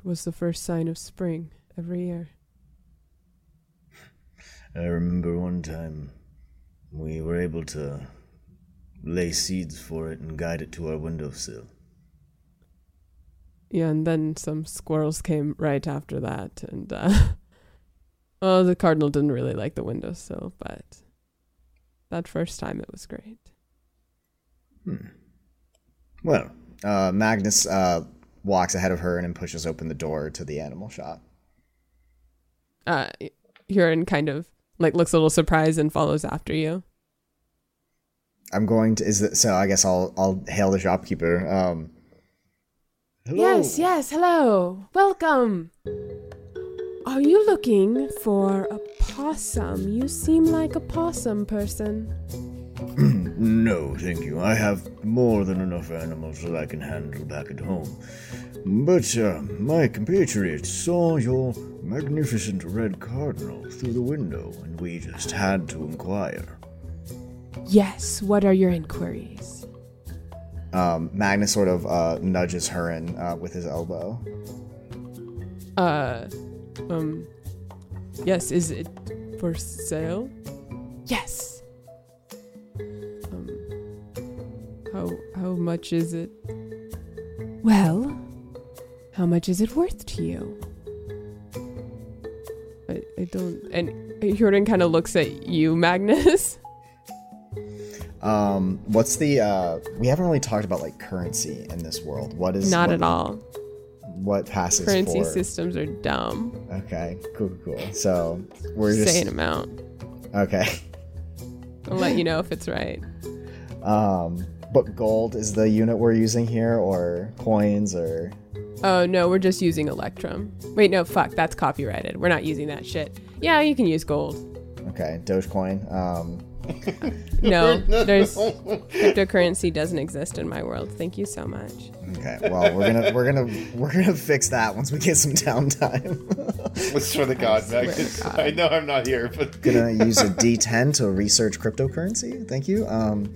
was the first sign of spring every year I remember one time we were able to lay seeds for it and guide it to our windowsill. yeah and then some squirrels came right after that and uh well the cardinal didn't really like the windowsill but that first time it was great Hmm. Well, uh, Magnus uh, walks ahead of her and pushes open the door to the animal shop. uh Huron kind of like looks a little surprised and follows after you I'm going to. Is it, so? I guess I'll I'll hail the shopkeeper. Um, hello. Yes, yes, hello. Welcome. Are you looking for a possum? You seem like a possum person. No, thank you. I have more than enough animals that I can handle back at home. But uh, my compatriots saw your magnificent red cardinal through the window, and we just had to inquire. Yes, what are your inquiries? Um, Magnus sort of uh, nudges her in uh, with his elbow. Uh, um, yes, is it for sale? Yes. Um, how, how much is it? Well, how much is it worth to you? I, I don't. And Jordan kind of looks at you, Magnus. Um, what's the? Uh, we haven't really talked about like currency in this world. What is Not what, at all. What passes Currency for? systems are dumb. Okay, cool, cool. cool. So we're just an amount. okay. I'll let you know if it's right. Um, but gold is the unit we're using here, or coins, or Oh no, we're just using Electrum. Wait, no, fuck, that's copyrighted. We're not using that shit. Yeah, you can use gold. okay, Dogecoin. Um, No, there's cryptocurrency doesn't exist in my world. Thank you so much. okay. Well, we're gonna we're gonna we're gonna fix that once we get some downtime. I swear to God, swear Magnus. I know I'm not here, but gonna use a D10 to research cryptocurrency. Thank you. Um,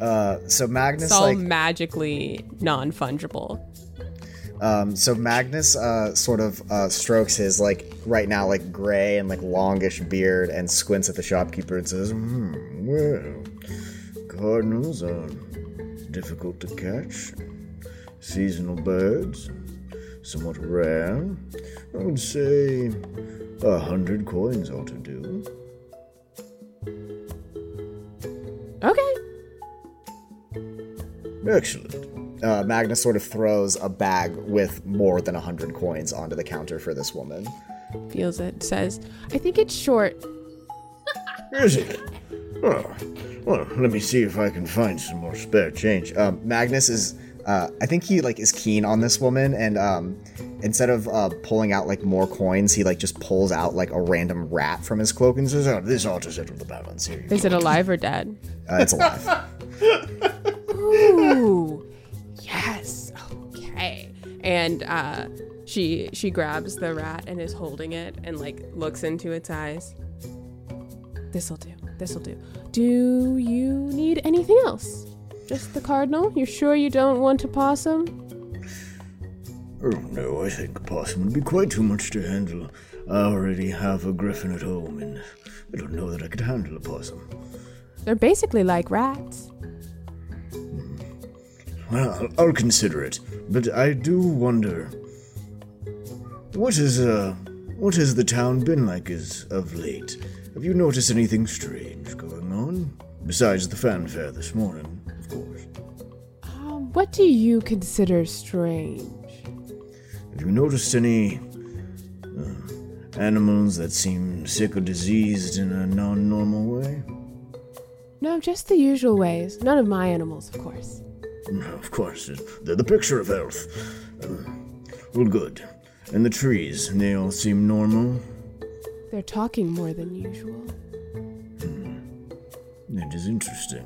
uh, so Magnus It's all like magically non fungible. Um, so Magnus uh, sort of uh, strokes his like right now like gray and like longish beard and squints at the shopkeeper and says, Hmm, well, cardinals are difficult to catch. Seasonal birds, somewhat rare. I would say a hundred coins ought to do. Okay. Excellent. Uh, Magnus sort of throws a bag with more than a hundred coins onto the counter for this woman. Feels it. Says, I think it's short Is it? Oh, well, let me see if I can find some more spare change. Um, Magnus is, uh, I think he like is keen on this woman, and um, instead of uh, pulling out like more coins, he like just pulls out like a random rat from his cloak and says, Oh, this ought to settle the balance Is it alive or dead? uh, "It's alive." Ooh, yes. Okay. And uh, she she grabs the rat and is holding it and like looks into its eyes. This'll do. This'll do. Do you need anything else? Just the cardinal? You're sure you don't want a possum? Oh, no, I think a possum would be quite too much to handle. I already have a griffin at home, and I don't know that I could handle a possum. They're basically like rats. Well, I'll, I'll consider it, but I do wonder. What is, uh, what has the town been like as of late? Have you noticed anything strange going on? Besides the fanfare this morning, of course. Um, what do you consider strange? Have you noticed any uh, animals that seem sick or diseased in a non normal way? No, just the usual ways. None of my animals, of course. No, Of course, they're the picture of health. Uh, well, good. And the trees, they all seem normal? They're talking more than usual. It is interesting.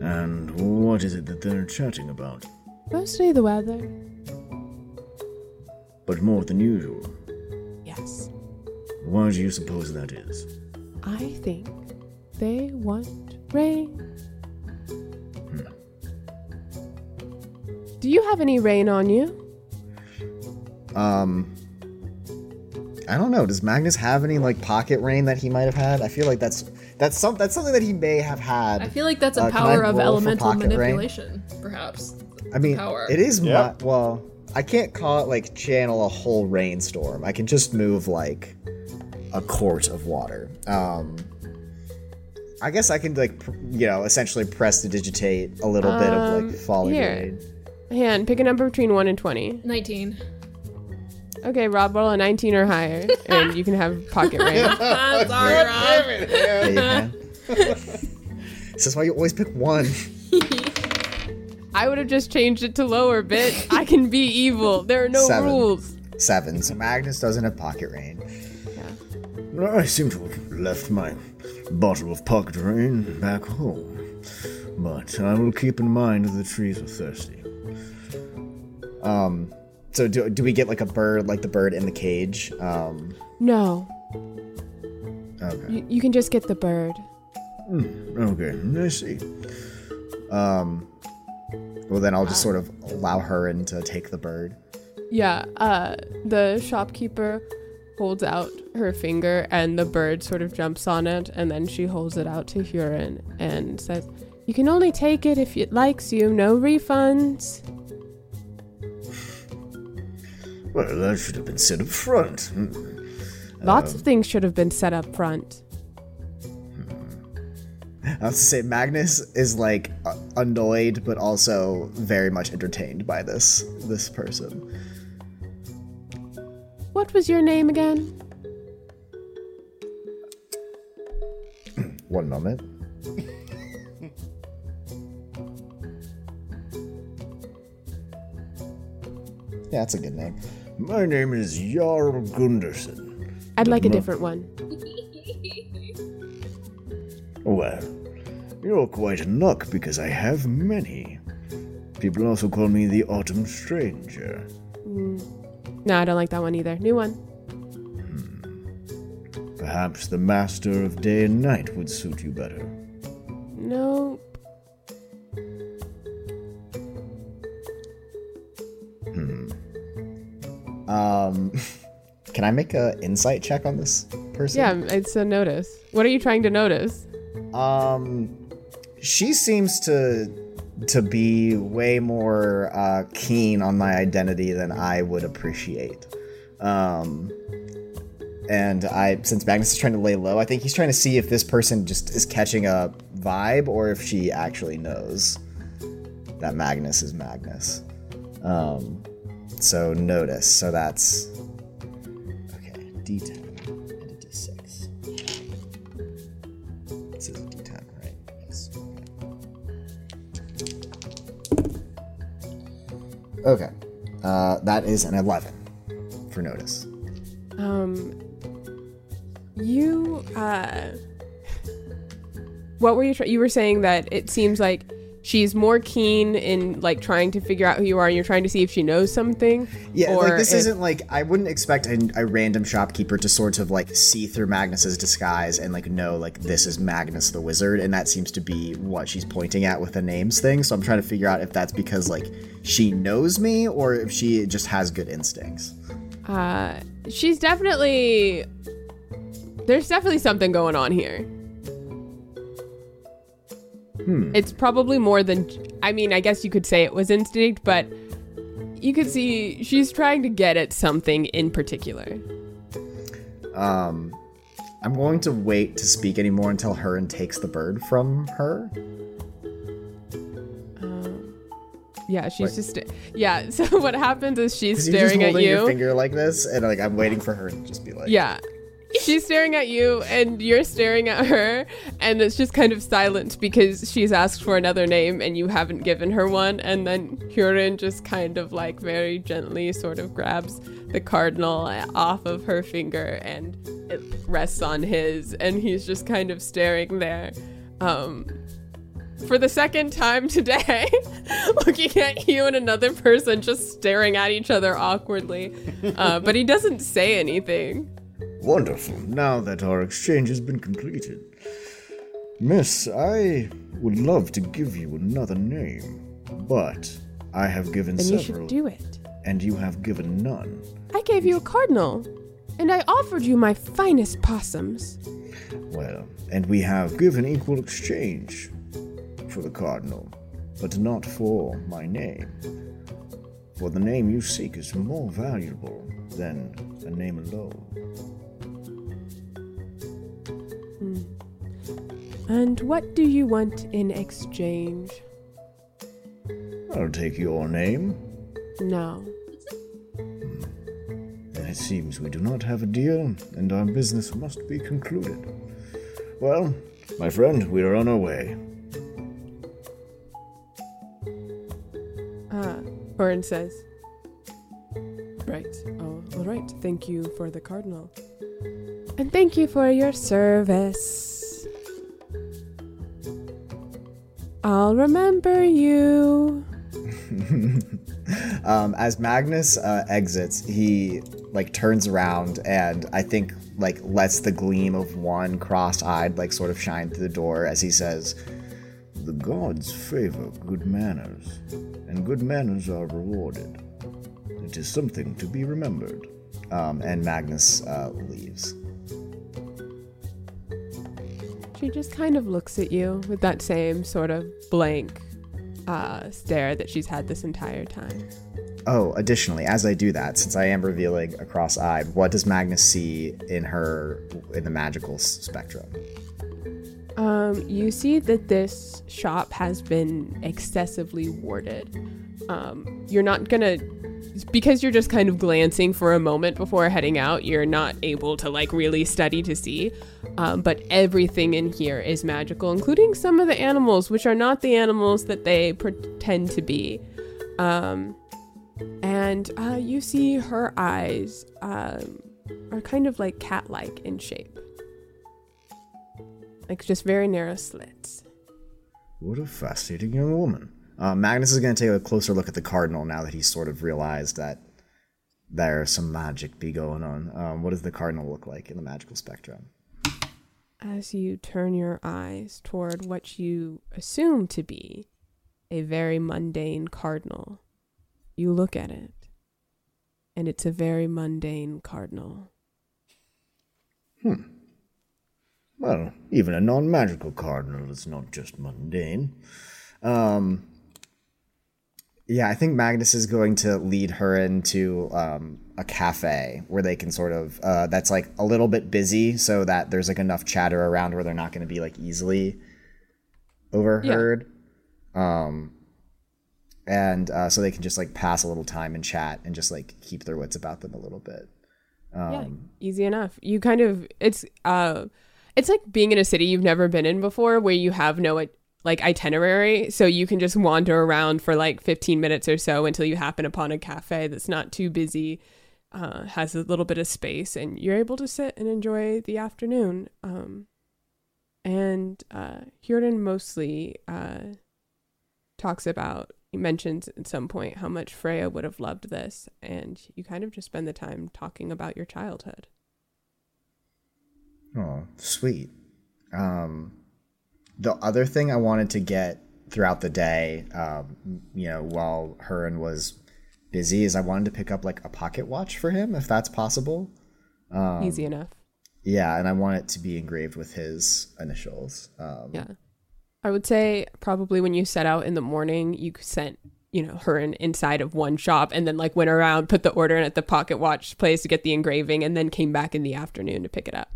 And what is it that they're chatting about? Mostly the weather. But more than usual. Yes. Why do you suppose that is? I think they want rain. Do you have any rain on you? Um, I don't know. Does Magnus have any like pocket rain that he might have had? I feel like that's that's some that's something that he may have had. I feel like that's a Uh, power of elemental pocket rain? manipulation, perhaps. I mean, power. it is Yep. my well. I can't call it like channel a whole rainstorm. I can just move like a quart of water. Um, I guess I can like pr- you know essentially prestidigitate a little bit of Um, like falling here. rain. Han, pick a number between 1 and 20. 19. Okay, Rob, roll a 19 or higher, and you can have pocket rain. I'm sorry, Rob. There you can. this is why you always pick one. I would have just changed it to lower, bitch. I can be evil. There are no Seven. rules. Seven. So Magnus doesn't have pocket rain. Yeah. I seem to have left my bottle of pocket rain back home. But I will keep in mind that the trees are thirsty. Um, so do, do we get like a bird, like the bird in the cage? Um, No, okay. you, you can just get the bird. Okay, I see. Um, well then I'll just sort of allow her in to take the bird. Yeah, uh, the shopkeeper holds out her finger, and the bird sort of jumps on it, and then she holds it out to Huron and says, You can only take it if it likes you, no refunds. Well, that should have been said up front. Hmm. Lots of things should have been set up front. I was to say Magnus is like uh, annoyed, but also very much entertained by this this person. What was your name again? One moment. That's a good name. My name is Jarl Gunderson. I'd like a different one. Well, you're quite in luck because I have many. People also call me the Autumn Stranger. Mm. No, I don't like that one either. New one. Hmm. Perhaps the Master of Day and Night would suit you better. No. Um, can I make a insight check on this person? Yeah, it's a notice. What are you trying to notice? Um, she seems to to be way more uh, keen on my identity than I would appreciate. Um, and I, since Magnus is trying to lay low, I think he's trying to see if this person just is catching a vibe or if she actually knows that Magnus is Magnus. Um, so notice. So that's okay. D10 and a D6. This is a D10, right? Yes. Okay. Uh, that is an 11 for notice. Um. You uh. What were you? Tra- you were saying that it seems like she's more keen in like trying to figure out who you are and you're trying to see if she knows something. Yeah, like this if- isn't like I wouldn't expect a, a random shopkeeper to sort of like see through Magnus's disguise and like know like this is Magnus the wizard, and that seems to be what she's pointing at with the names thing. So I'm trying to figure out if that's because like she knows me or if she just has good instincts. Uh, she's definitely. There's definitely something going on here. Hmm. It's probably more than. I mean, I guess you could say it was instinct, but you could see she's trying to get at something in particular. Um, I'm going to wait to speak anymore until Heron takes the bird from her. Yeah, she's just. Yeah, so what happens is she's 'Cause you're just staring at holding your you. finger like this, and like I'm waiting for her to just be like, Yeah. She's staring at you and you're staring at her and it's just kind of silent because she's asked for another name and you haven't given her one. And then Hurin just kind of like very gently sort of grabs the cardinal off of her finger and it rests on his and he's just kind of staring there um for the second time today looking at you and another person just staring at each other awkwardly. Uh, but he doesn't say anything Wonderful. Now that our exchange has been completed. Miss, I would love to give you another name, but I have given then you should do it and you have given none. I gave you a cardinal, and I offered you my finest possums. Well, and we have given equal exchange for the cardinal, but not for my name. For the name you seek is more valuable than a name alone. And what do you want in exchange? I'll take your name, No. and it seems we do not have a deal, and our business must be concluded. Well, my friend, we are on our way. Ah, Orin says. Right. Oh, all right. Thank you for the cardinal. And thank you for your service. I'll remember you. Um, as Magnus uh, exits, he like turns around and I think like lets the gleam of one cross-eyed like sort of shine through the door as he says, The gods favor good manners, and good manners are rewarded. It is something to be remembered. um, and Magnus uh, leaves. She just kind of looks at you with that same sort of blank uh, stare that she's had this entire time. Oh, additionally, as I do that, since I am revealing a cross-eyed, what does Magnus see in her in the magical spectrum? Um, you see that this shop has been excessively warded. Um, you're not gonna, because you're just kind of glancing for a moment before heading out. You're not able to like really study to see. Um, but everything in here is magical, including some of the animals, which are not the animals that they pretend to be. Um, and uh, you see her eyes um, are kind of like cat-like in shape like just very narrow slits. What a fascinating young woman. Uh, Magnus is going to take a closer look at the cardinal now that he's sort of realized that there's some magic be going on. Um, what does the cardinal look like in the magical spectrum? As you turn your eyes toward what you assume to be a very mundane cardinal, you look at it, and it's a very mundane cardinal. Hmm. Well, even a non magical cardinal is not just mundane. Um, yeah, I think Magnus is going to lead her into um, a cafe where they can sort of uh, that's like a little bit busy, so that there's like enough chatter around where they're not going to be like easily overheard. Um, and uh, so they can just like pass a little time and chat and just like keep their wits about them a little bit. yeah, easy enough. You kind of it's uh, it's like being in a city you've never been in before, where you have no like itinerary. So you can just wander around for like 15 minutes or so until you happen upon a cafe that's not too busy uh, has a little bit of space and you're able to sit and enjoy the afternoon. Um, and uh, Hyorin mostly uh, talks about he mentions at some point how much Freya would have loved this and you kind of just spend the time talking about your childhood. Oh, sweet. Um, the other thing I wanted to get throughout the day, um, you know, while Huron was busy, is I wanted to pick up like a pocket watch for him, if that's possible. Um, easy enough Yeah, and I want it to be engraved with his initials. Um, Yeah. I would say probably when you set out in the morning, you sent, you know, her in, inside of one shop and then like went around, put the order in at the pocket watch place to get the engraving and then came back in the afternoon to pick it up.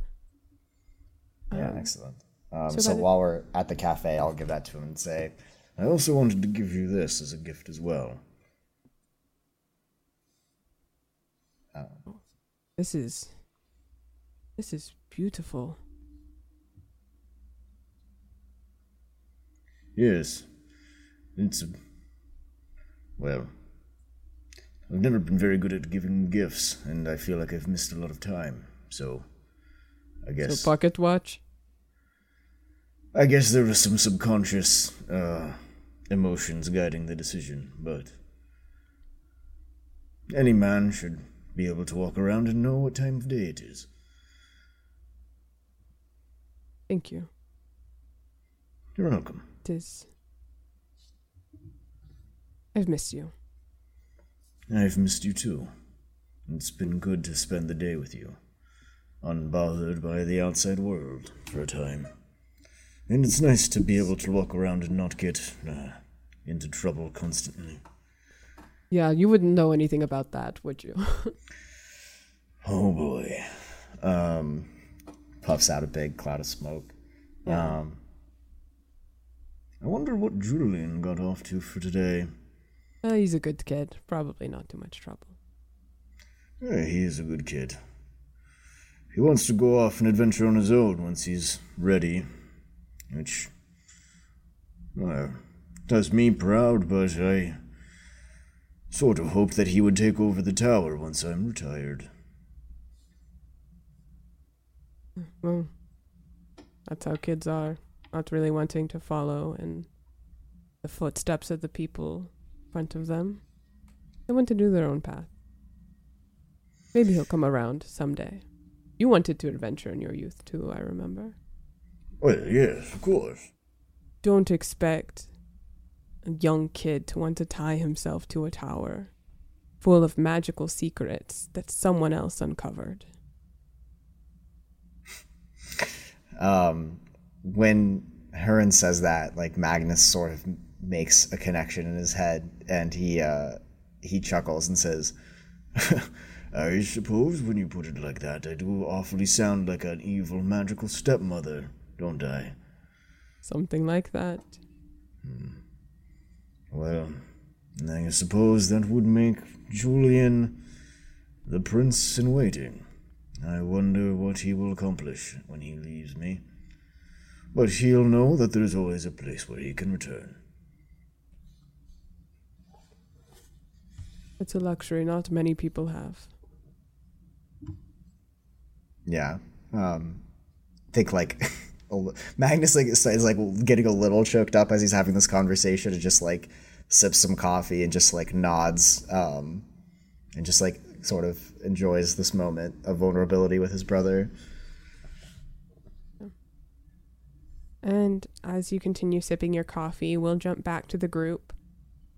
Yeah, excellent. Um, so so while we're at the cafe, I'll give that to him and say, I also wanted to give you this as a gift as well. This is this is beautiful. Yes. It's. a- Well. I've never been very good at giving gifts, and I feel like I've missed a lot of time, so. I guess. So pocket watch? I guess there was some subconscious uh, emotions guiding the decision, but any man should be able to walk around and know what time of day it is. Thank you. You're welcome. It is I've missed you. I've missed you too. It's been good to spend the day with you, unbothered by the outside world for a time. And it's nice to be able to walk around and not get uh, into trouble constantly. Yeah, you wouldn't know anything about that, would you? Oh boy. um, puffs out a big cloud of smoke. Um, I wonder what Julian got off to for today. Uh, he's a good kid. Probably not too much trouble. Yeah, he is a good kid. He wants to go off and adventure on his own once he's ready, which well, does me proud, but I sort of hoped that he would take over the tower once I'm retired. Well, that's how kids are. Not really wanting to follow in the footsteps of the people in front of them. They want to do their own path. Maybe he'll come around someday. You wanted to adventure in your youth too, I remember. Well, yes, of course. Don't expect a young kid to want to tie himself to a tower full of magical secrets that someone else uncovered. um, when Huron says that, like Magnus sort of makes a connection in his head, and he uh, he chuckles and says, I suppose when you put it like that, I do awfully sound like an evil magical stepmother, don't die. Something like that. Well, I suppose that would make Julian the prince in waiting. I wonder what he will accomplish when he leaves me. But he'll know that there's always a place where he can return. It's a luxury not many people have. "Yeah." Um, think like Magnus like is like getting a little choked up as he's having this conversation, and just like sips some coffee and just like nods, um, and just like sort of enjoys this moment of vulnerability with his brother. And as you continue sipping your coffee, we'll jump back to the group.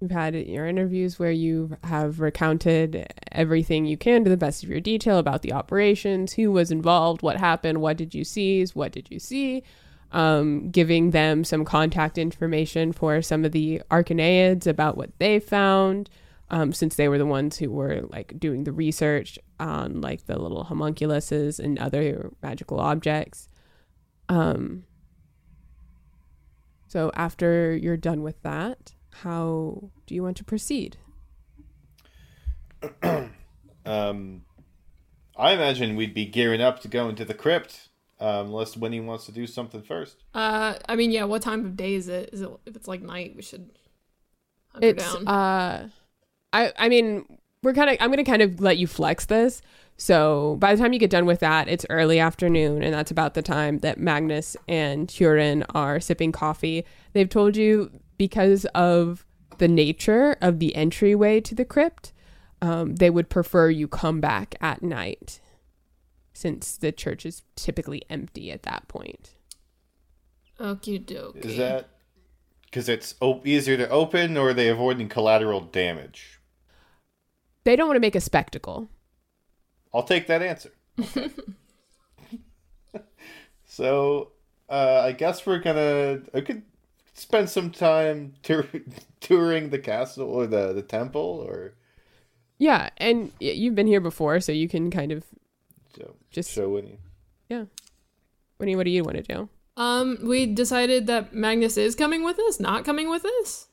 You've had your interviews where you have recounted everything you can to the best of your detail about the operations, who was involved, what happened, what did you seize, what did you see, um, giving them some contact information for some of the Arcaneids about what they found, um, since they were the ones who were like doing the research on like the little homunculuses and other magical objects. Um, so after you're done with that, how do you want to proceed? Um, I imagine we'd be gearing up to go into the crypt. Um, unless Winnie wants to do something first. Uh, I mean, yeah. What time of day is it? Is it if it's like night? We should It's down. uh I I mean, we're kind of I'm going to kind of let you flex this. So, by the time you get done with that, it's early afternoon and that's about the time that Magnus and Hurin are sipping coffee. They've told you because of the nature of the entryway to the crypt, um, they would prefer you come back at night since the church is typically empty at that point. Okie dokie. Is that because it's op- easier to open, or are they avoiding collateral damage? They don't want to make a spectacle. I'll take that answer. Okay. so, uh, I guess we're gonna. I could spend some time tour- touring the castle or the the temple, or Yeah, and you've been here before, so you can kind of so Just- show Winnie. yeah. What do you, what do you want to do? Um, we decided that Magnus is coming with us, not coming with us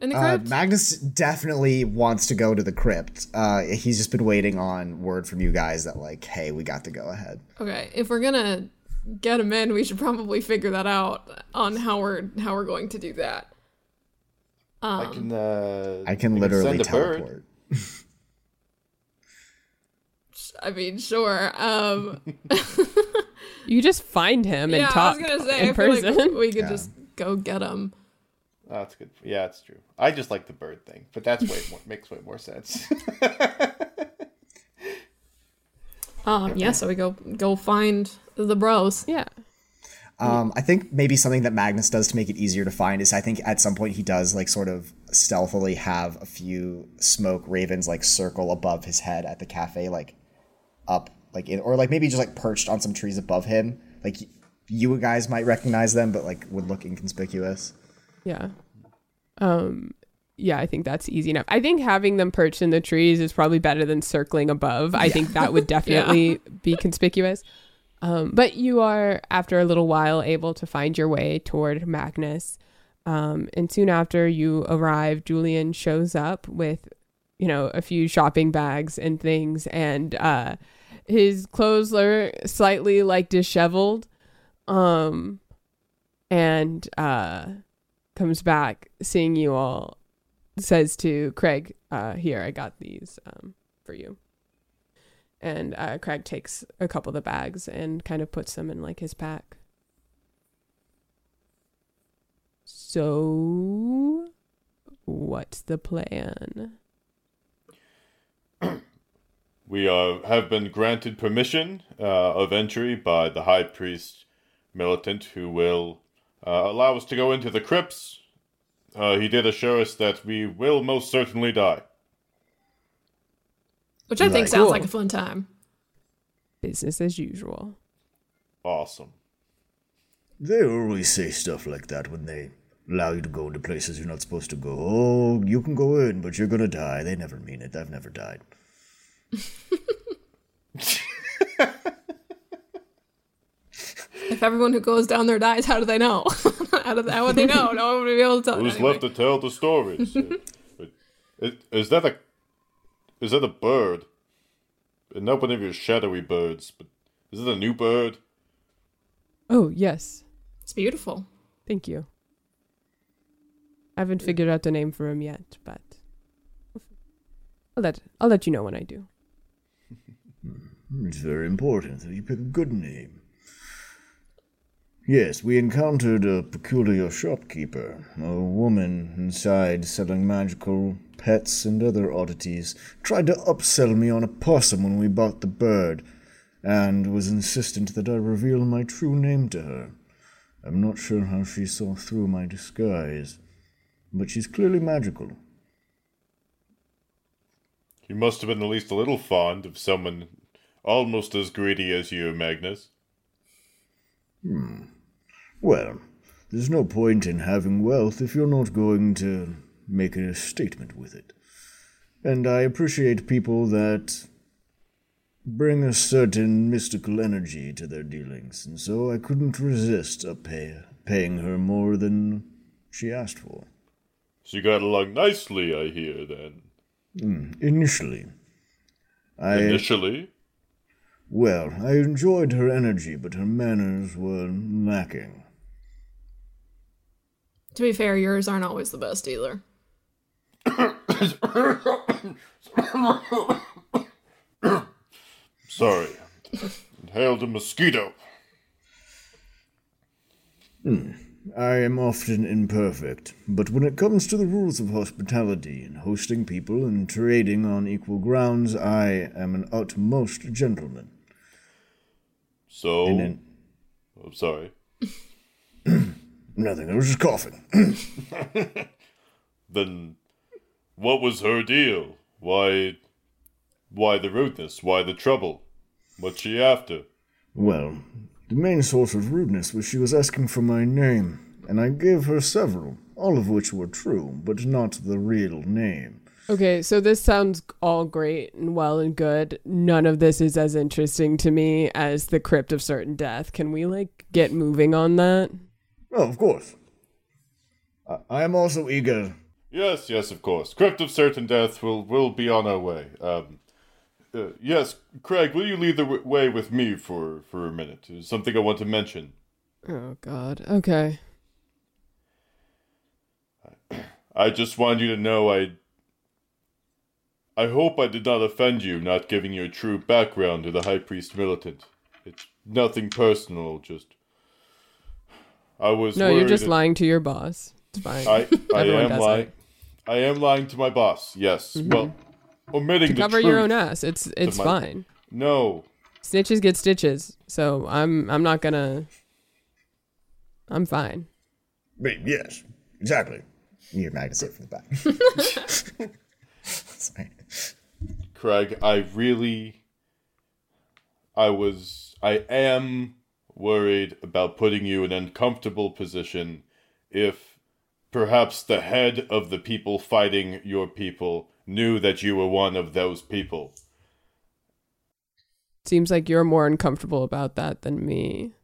in the Uh, crypt. Magnus definitely wants to go to the crypt. Uh, he's just been waiting on word from you guys that like, hey, we got to go ahead. okay, if we're gonna get him in, we should probably figure that out on how we're how we're going to do that. I can. Uh, I can literally send teleport. I mean, sure. Um, You just find him and yeah, talk I was gonna say in I feel person. like we could just go get him. Oh, that's good. Yeah, it's true. I just like the bird thing, but that's way more, makes way more sense. Um, yeah, so we go go find the bros. yeah. Um, I think maybe something that Magnus does to make it easier to find is I think at some point he does like sort of stealthily have a few smoke ravens like circle above his head at the cafe, like up, like in, or like maybe just like perched on some trees above him. Like you guys might recognize them, but like would look inconspicuous. Yeah. Um yeah, I think that's easy enough. I think having them perched in the trees is probably better than circling above. I think that would definitely be conspicuous. Um, but you are, after a little while, able to find your way toward Magnus. Um, and soon after you arrive, Julian shows up with, you know, a few shopping bags and things. And uh, his clothes are slightly like disheveled. Um, and uh, comes back seeing you all says to craig uh, here i got these um, for you and uh, craig takes a couple of the bags and kind of puts them in like his pack so what's the plan we uh, have been granted permission uh, of entry by the High Priest Militant, who will uh, allow us to go into the crypts. Uh, he did assure us that we will most certainly die. Which I think sounds Cool. like a fun time. business as usual Awesome. They always say stuff like that when they allow you to go into places you're not supposed to go. Oh, you can go in, but you're gonna die. They never mean it. I've never died. If everyone who goes down there dies, how do they know? how, do they, how would they know? No one would be able to tell. Who's anyway. left to tell the stories? Is, is that a is that a bird? And not one of your shadowy birds, but is it a new bird? oh yes It's beautiful. thank you i haven't figured out the name for him yet but i'll let i'll let you know when i do It's very important that you pick a good name. Yes, we encountered a peculiar shopkeeper, a woman inside selling magical pets and other oddities, tried to upsell me on a possum when we bought the bird, and was insistent that I reveal my true name to her. I'm not sure how she saw through my disguise, but she's clearly magical. You must have been at least a little fond of someone almost as greedy as you, Magnus. Hmm. Well, there's no point in having wealth if you're not going to make a statement with it. And I appreciate people that bring a certain mystical energy to their dealings, and so I couldn't resist a pay, paying her more than she asked for. She got along nicely, I hear, then. Hmm, initially, I Initially. Well, I enjoyed her energy, but her manners were lacking. To be fair, yours aren't always the best either. Sorry. Inhaled a mosquito. Hmm. I am often imperfect, but when it comes to the rules of hospitality and hosting people and trading on equal grounds, I am an utmost gentleman. So, And I'm sorry. nothing, I was just coughing. Then, what was her deal? Why, why the rudeness? Why the trouble? What's she after? well, the main source of rudeness was she was asking for my name, and I gave her several, all of which were true, but not the real name. Okay, so this sounds all great and well and good. None of this is as interesting to me as the Crypt of Certain Death. Can we like get moving on that? Oh, of course. I, I am also eager. Yes, yes, of course. Crypt of Certain Death will will be on our way. Um, uh, yes, Craig, will you lead the w- way with me for for a minute? There's something I want to mention. Oh God. Okay. I just want you to know I. I hope I did not offend you, not giving your true background to the High Priest Militant. It's nothing personal, just. I was. No, you're just that- lying to your boss. It's fine. I, I Everyone am does lying. it. Mm-hmm. I am lying to my boss. Yes. Well, omitting to the cover truth. your own ass. It's it's my- fine. No, Snitches get stitches. So I'm I'm not gonna. I'm fine. Wait, yes, exactly. You hear Magnus say it from the back. Sorry. Craig. I really. I was. I am worried about putting you in an uncomfortable position if perhaps the head of the people fighting your people knew that you were one of those people. Seems like you're more uncomfortable about that than me.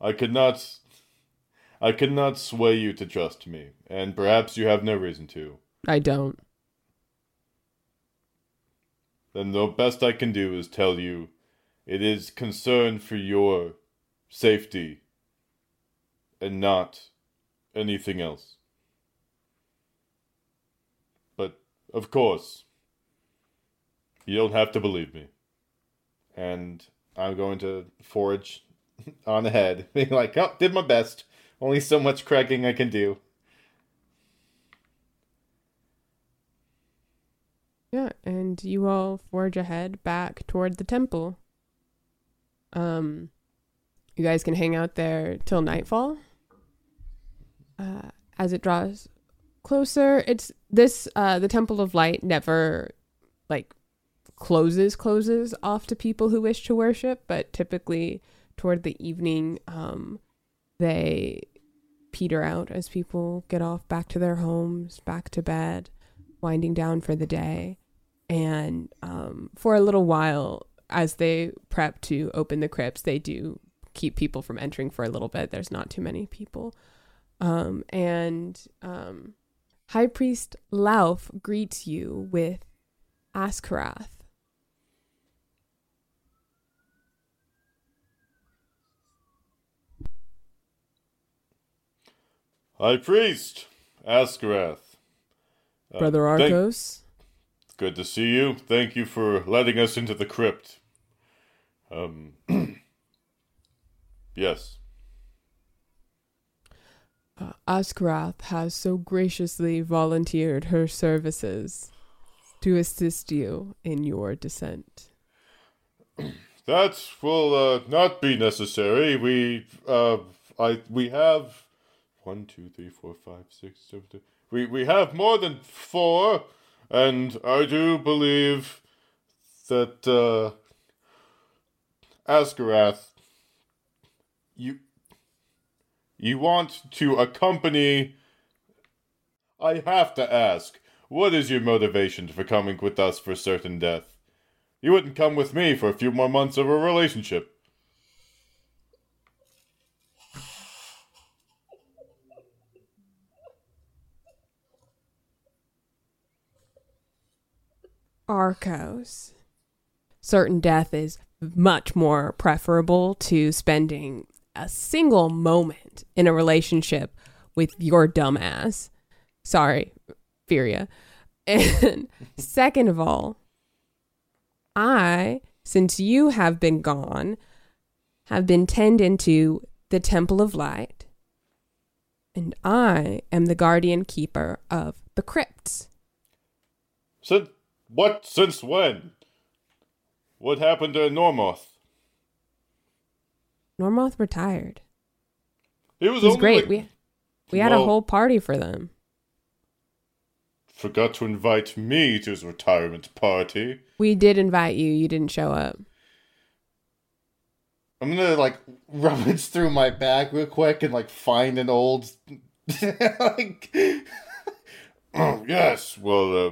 I could not. I could not sway you to trust me, and perhaps you have no reason to. I don't. Then the best I can do is tell you it is concern for your safety and not anything else. But, of course, you don't have to believe me. And I'm going to forge on ahead, being like, oh, did my best. Only so much cracking I can do. Yeah, and you all forge ahead back toward the temple. Um, you guys can hang out there till nightfall. Uh, as it draws closer, it's this uh the Temple of Light never like closes closes off to people who wish to worship, but typically toward the evening, um, they peter out as people get off back to their homes, back to bed, winding down for the day. And um, for a little while, as they prep to open the crypts, they do keep people from entering for a little bit. There's not too many people. Um, and um, High Priest Lauf greets you with Askarath. High Priest, Askarath. Uh, Brother thank- Arcos. Good to see you. Thank you for letting us into the crypt. Um. yes. Uh, Askarath has so graciously volunteered her services to assist you in your descent. That will uh, not be necessary. We uh, I we have one, two, three, four, five, six, seven. Eight. We we have more than four, and I do believe that uh, Askarath, you you want to accompany. I have to ask, what is your motivation for coming with us for certain death? You wouldn't come with me for a few more months of a relationship. Arcos, certain death is much more preferable to spending a single moment in a relationship with your dumbass. Sorry, Furia. And second of all, I, since you have been gone, have been turned into the Temple of Light, and I am the guardian keeper of the crypts. Since what? Since when? What happened to Normoth? Normoth retired. It was, It was only great. like- we we had a whole party for them. forgot to invite me to his retirement party. We did invite you. You didn't show up. I'm gonna like rummage through my bag real quick and like find an old like oh yes well uh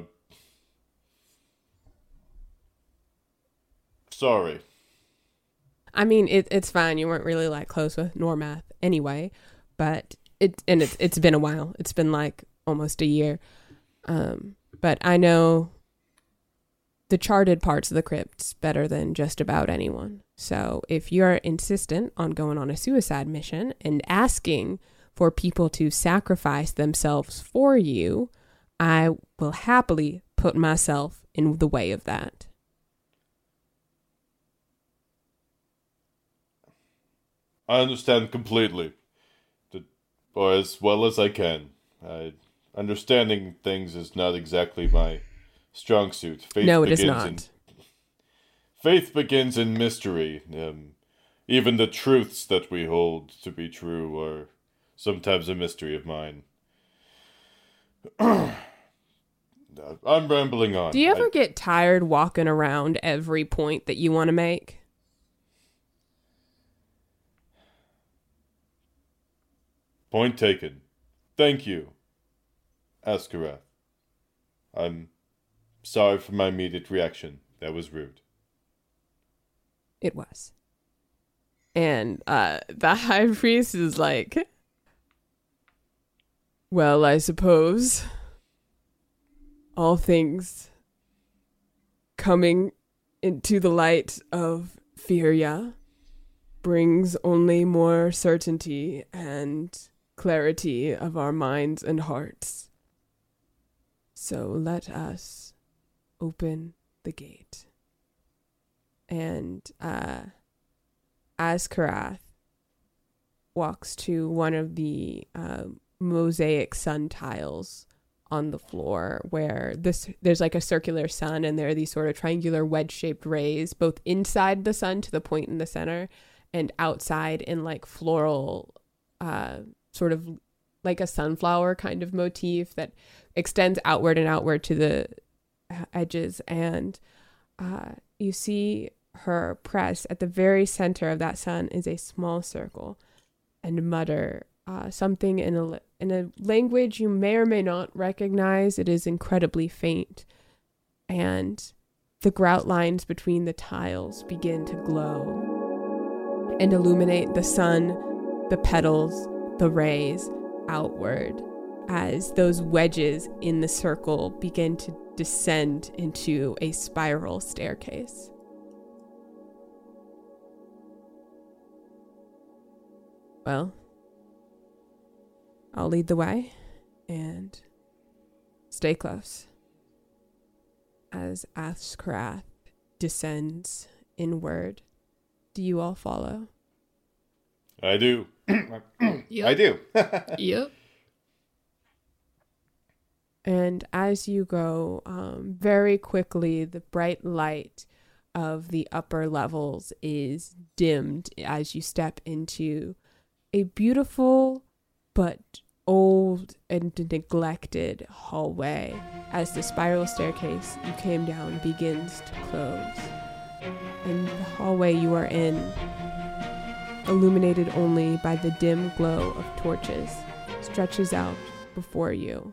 sorry I mean, it, it's fine. You weren't really like close with Normoth anyway, but it and it's it's been a while. It's been like almost a year. Um, but I know the charted parts of the crypts better than just about anyone. So if you're insistent on going on a suicide mission and asking for people to sacrifice themselves for you, I will happily put myself in the way of that. I understand completely or as well as I can I understanding things is not exactly my strong suit Faith no, it is not. in Faith begins in mystery. Um, even the truths that we hold to be true are sometimes a mystery of mine. I'm rambling on. Do you ever I- get tired walking around every point that you want to make? Point taken. Thank you, Askarath. I'm sorry for my immediate reaction. That was rude. It was. And uh the high priest is like Well, I suppose all things coming into the light of Furia brings only more certainty and clarity of our minds and hearts. So let us open the gate. And uh, Askarath walks to one of the uh, mosaic sun tiles on the floor where this there's like a circular sun and there are these sort of triangular wedge shaped rays both inside the sun to the point in the center and outside in like floral uh sort of like a sunflower kind of motif that extends outward and outward to the edges and uh you see her press at the very center of that sun is a small circle and mutter uh, something in a in a language you may or may not recognize. It is incredibly faint, and the grout lines between the tiles begin to glow and illuminate the sun, the petals, the rays outward as those wedges in the circle begin to descend into a spiral staircase. Well, I'll lead the way and stay close as Askarath descends inward. Do you all follow? I do. Yep. I do. Yep. And as you go, um, very quickly, the bright light of the upper levels is dimmed as you step into a beautiful but old and neglected hallway as the spiral staircase you came down begins to close. And the hallway you are in, illuminated only by the dim glow of torches, stretches out before you.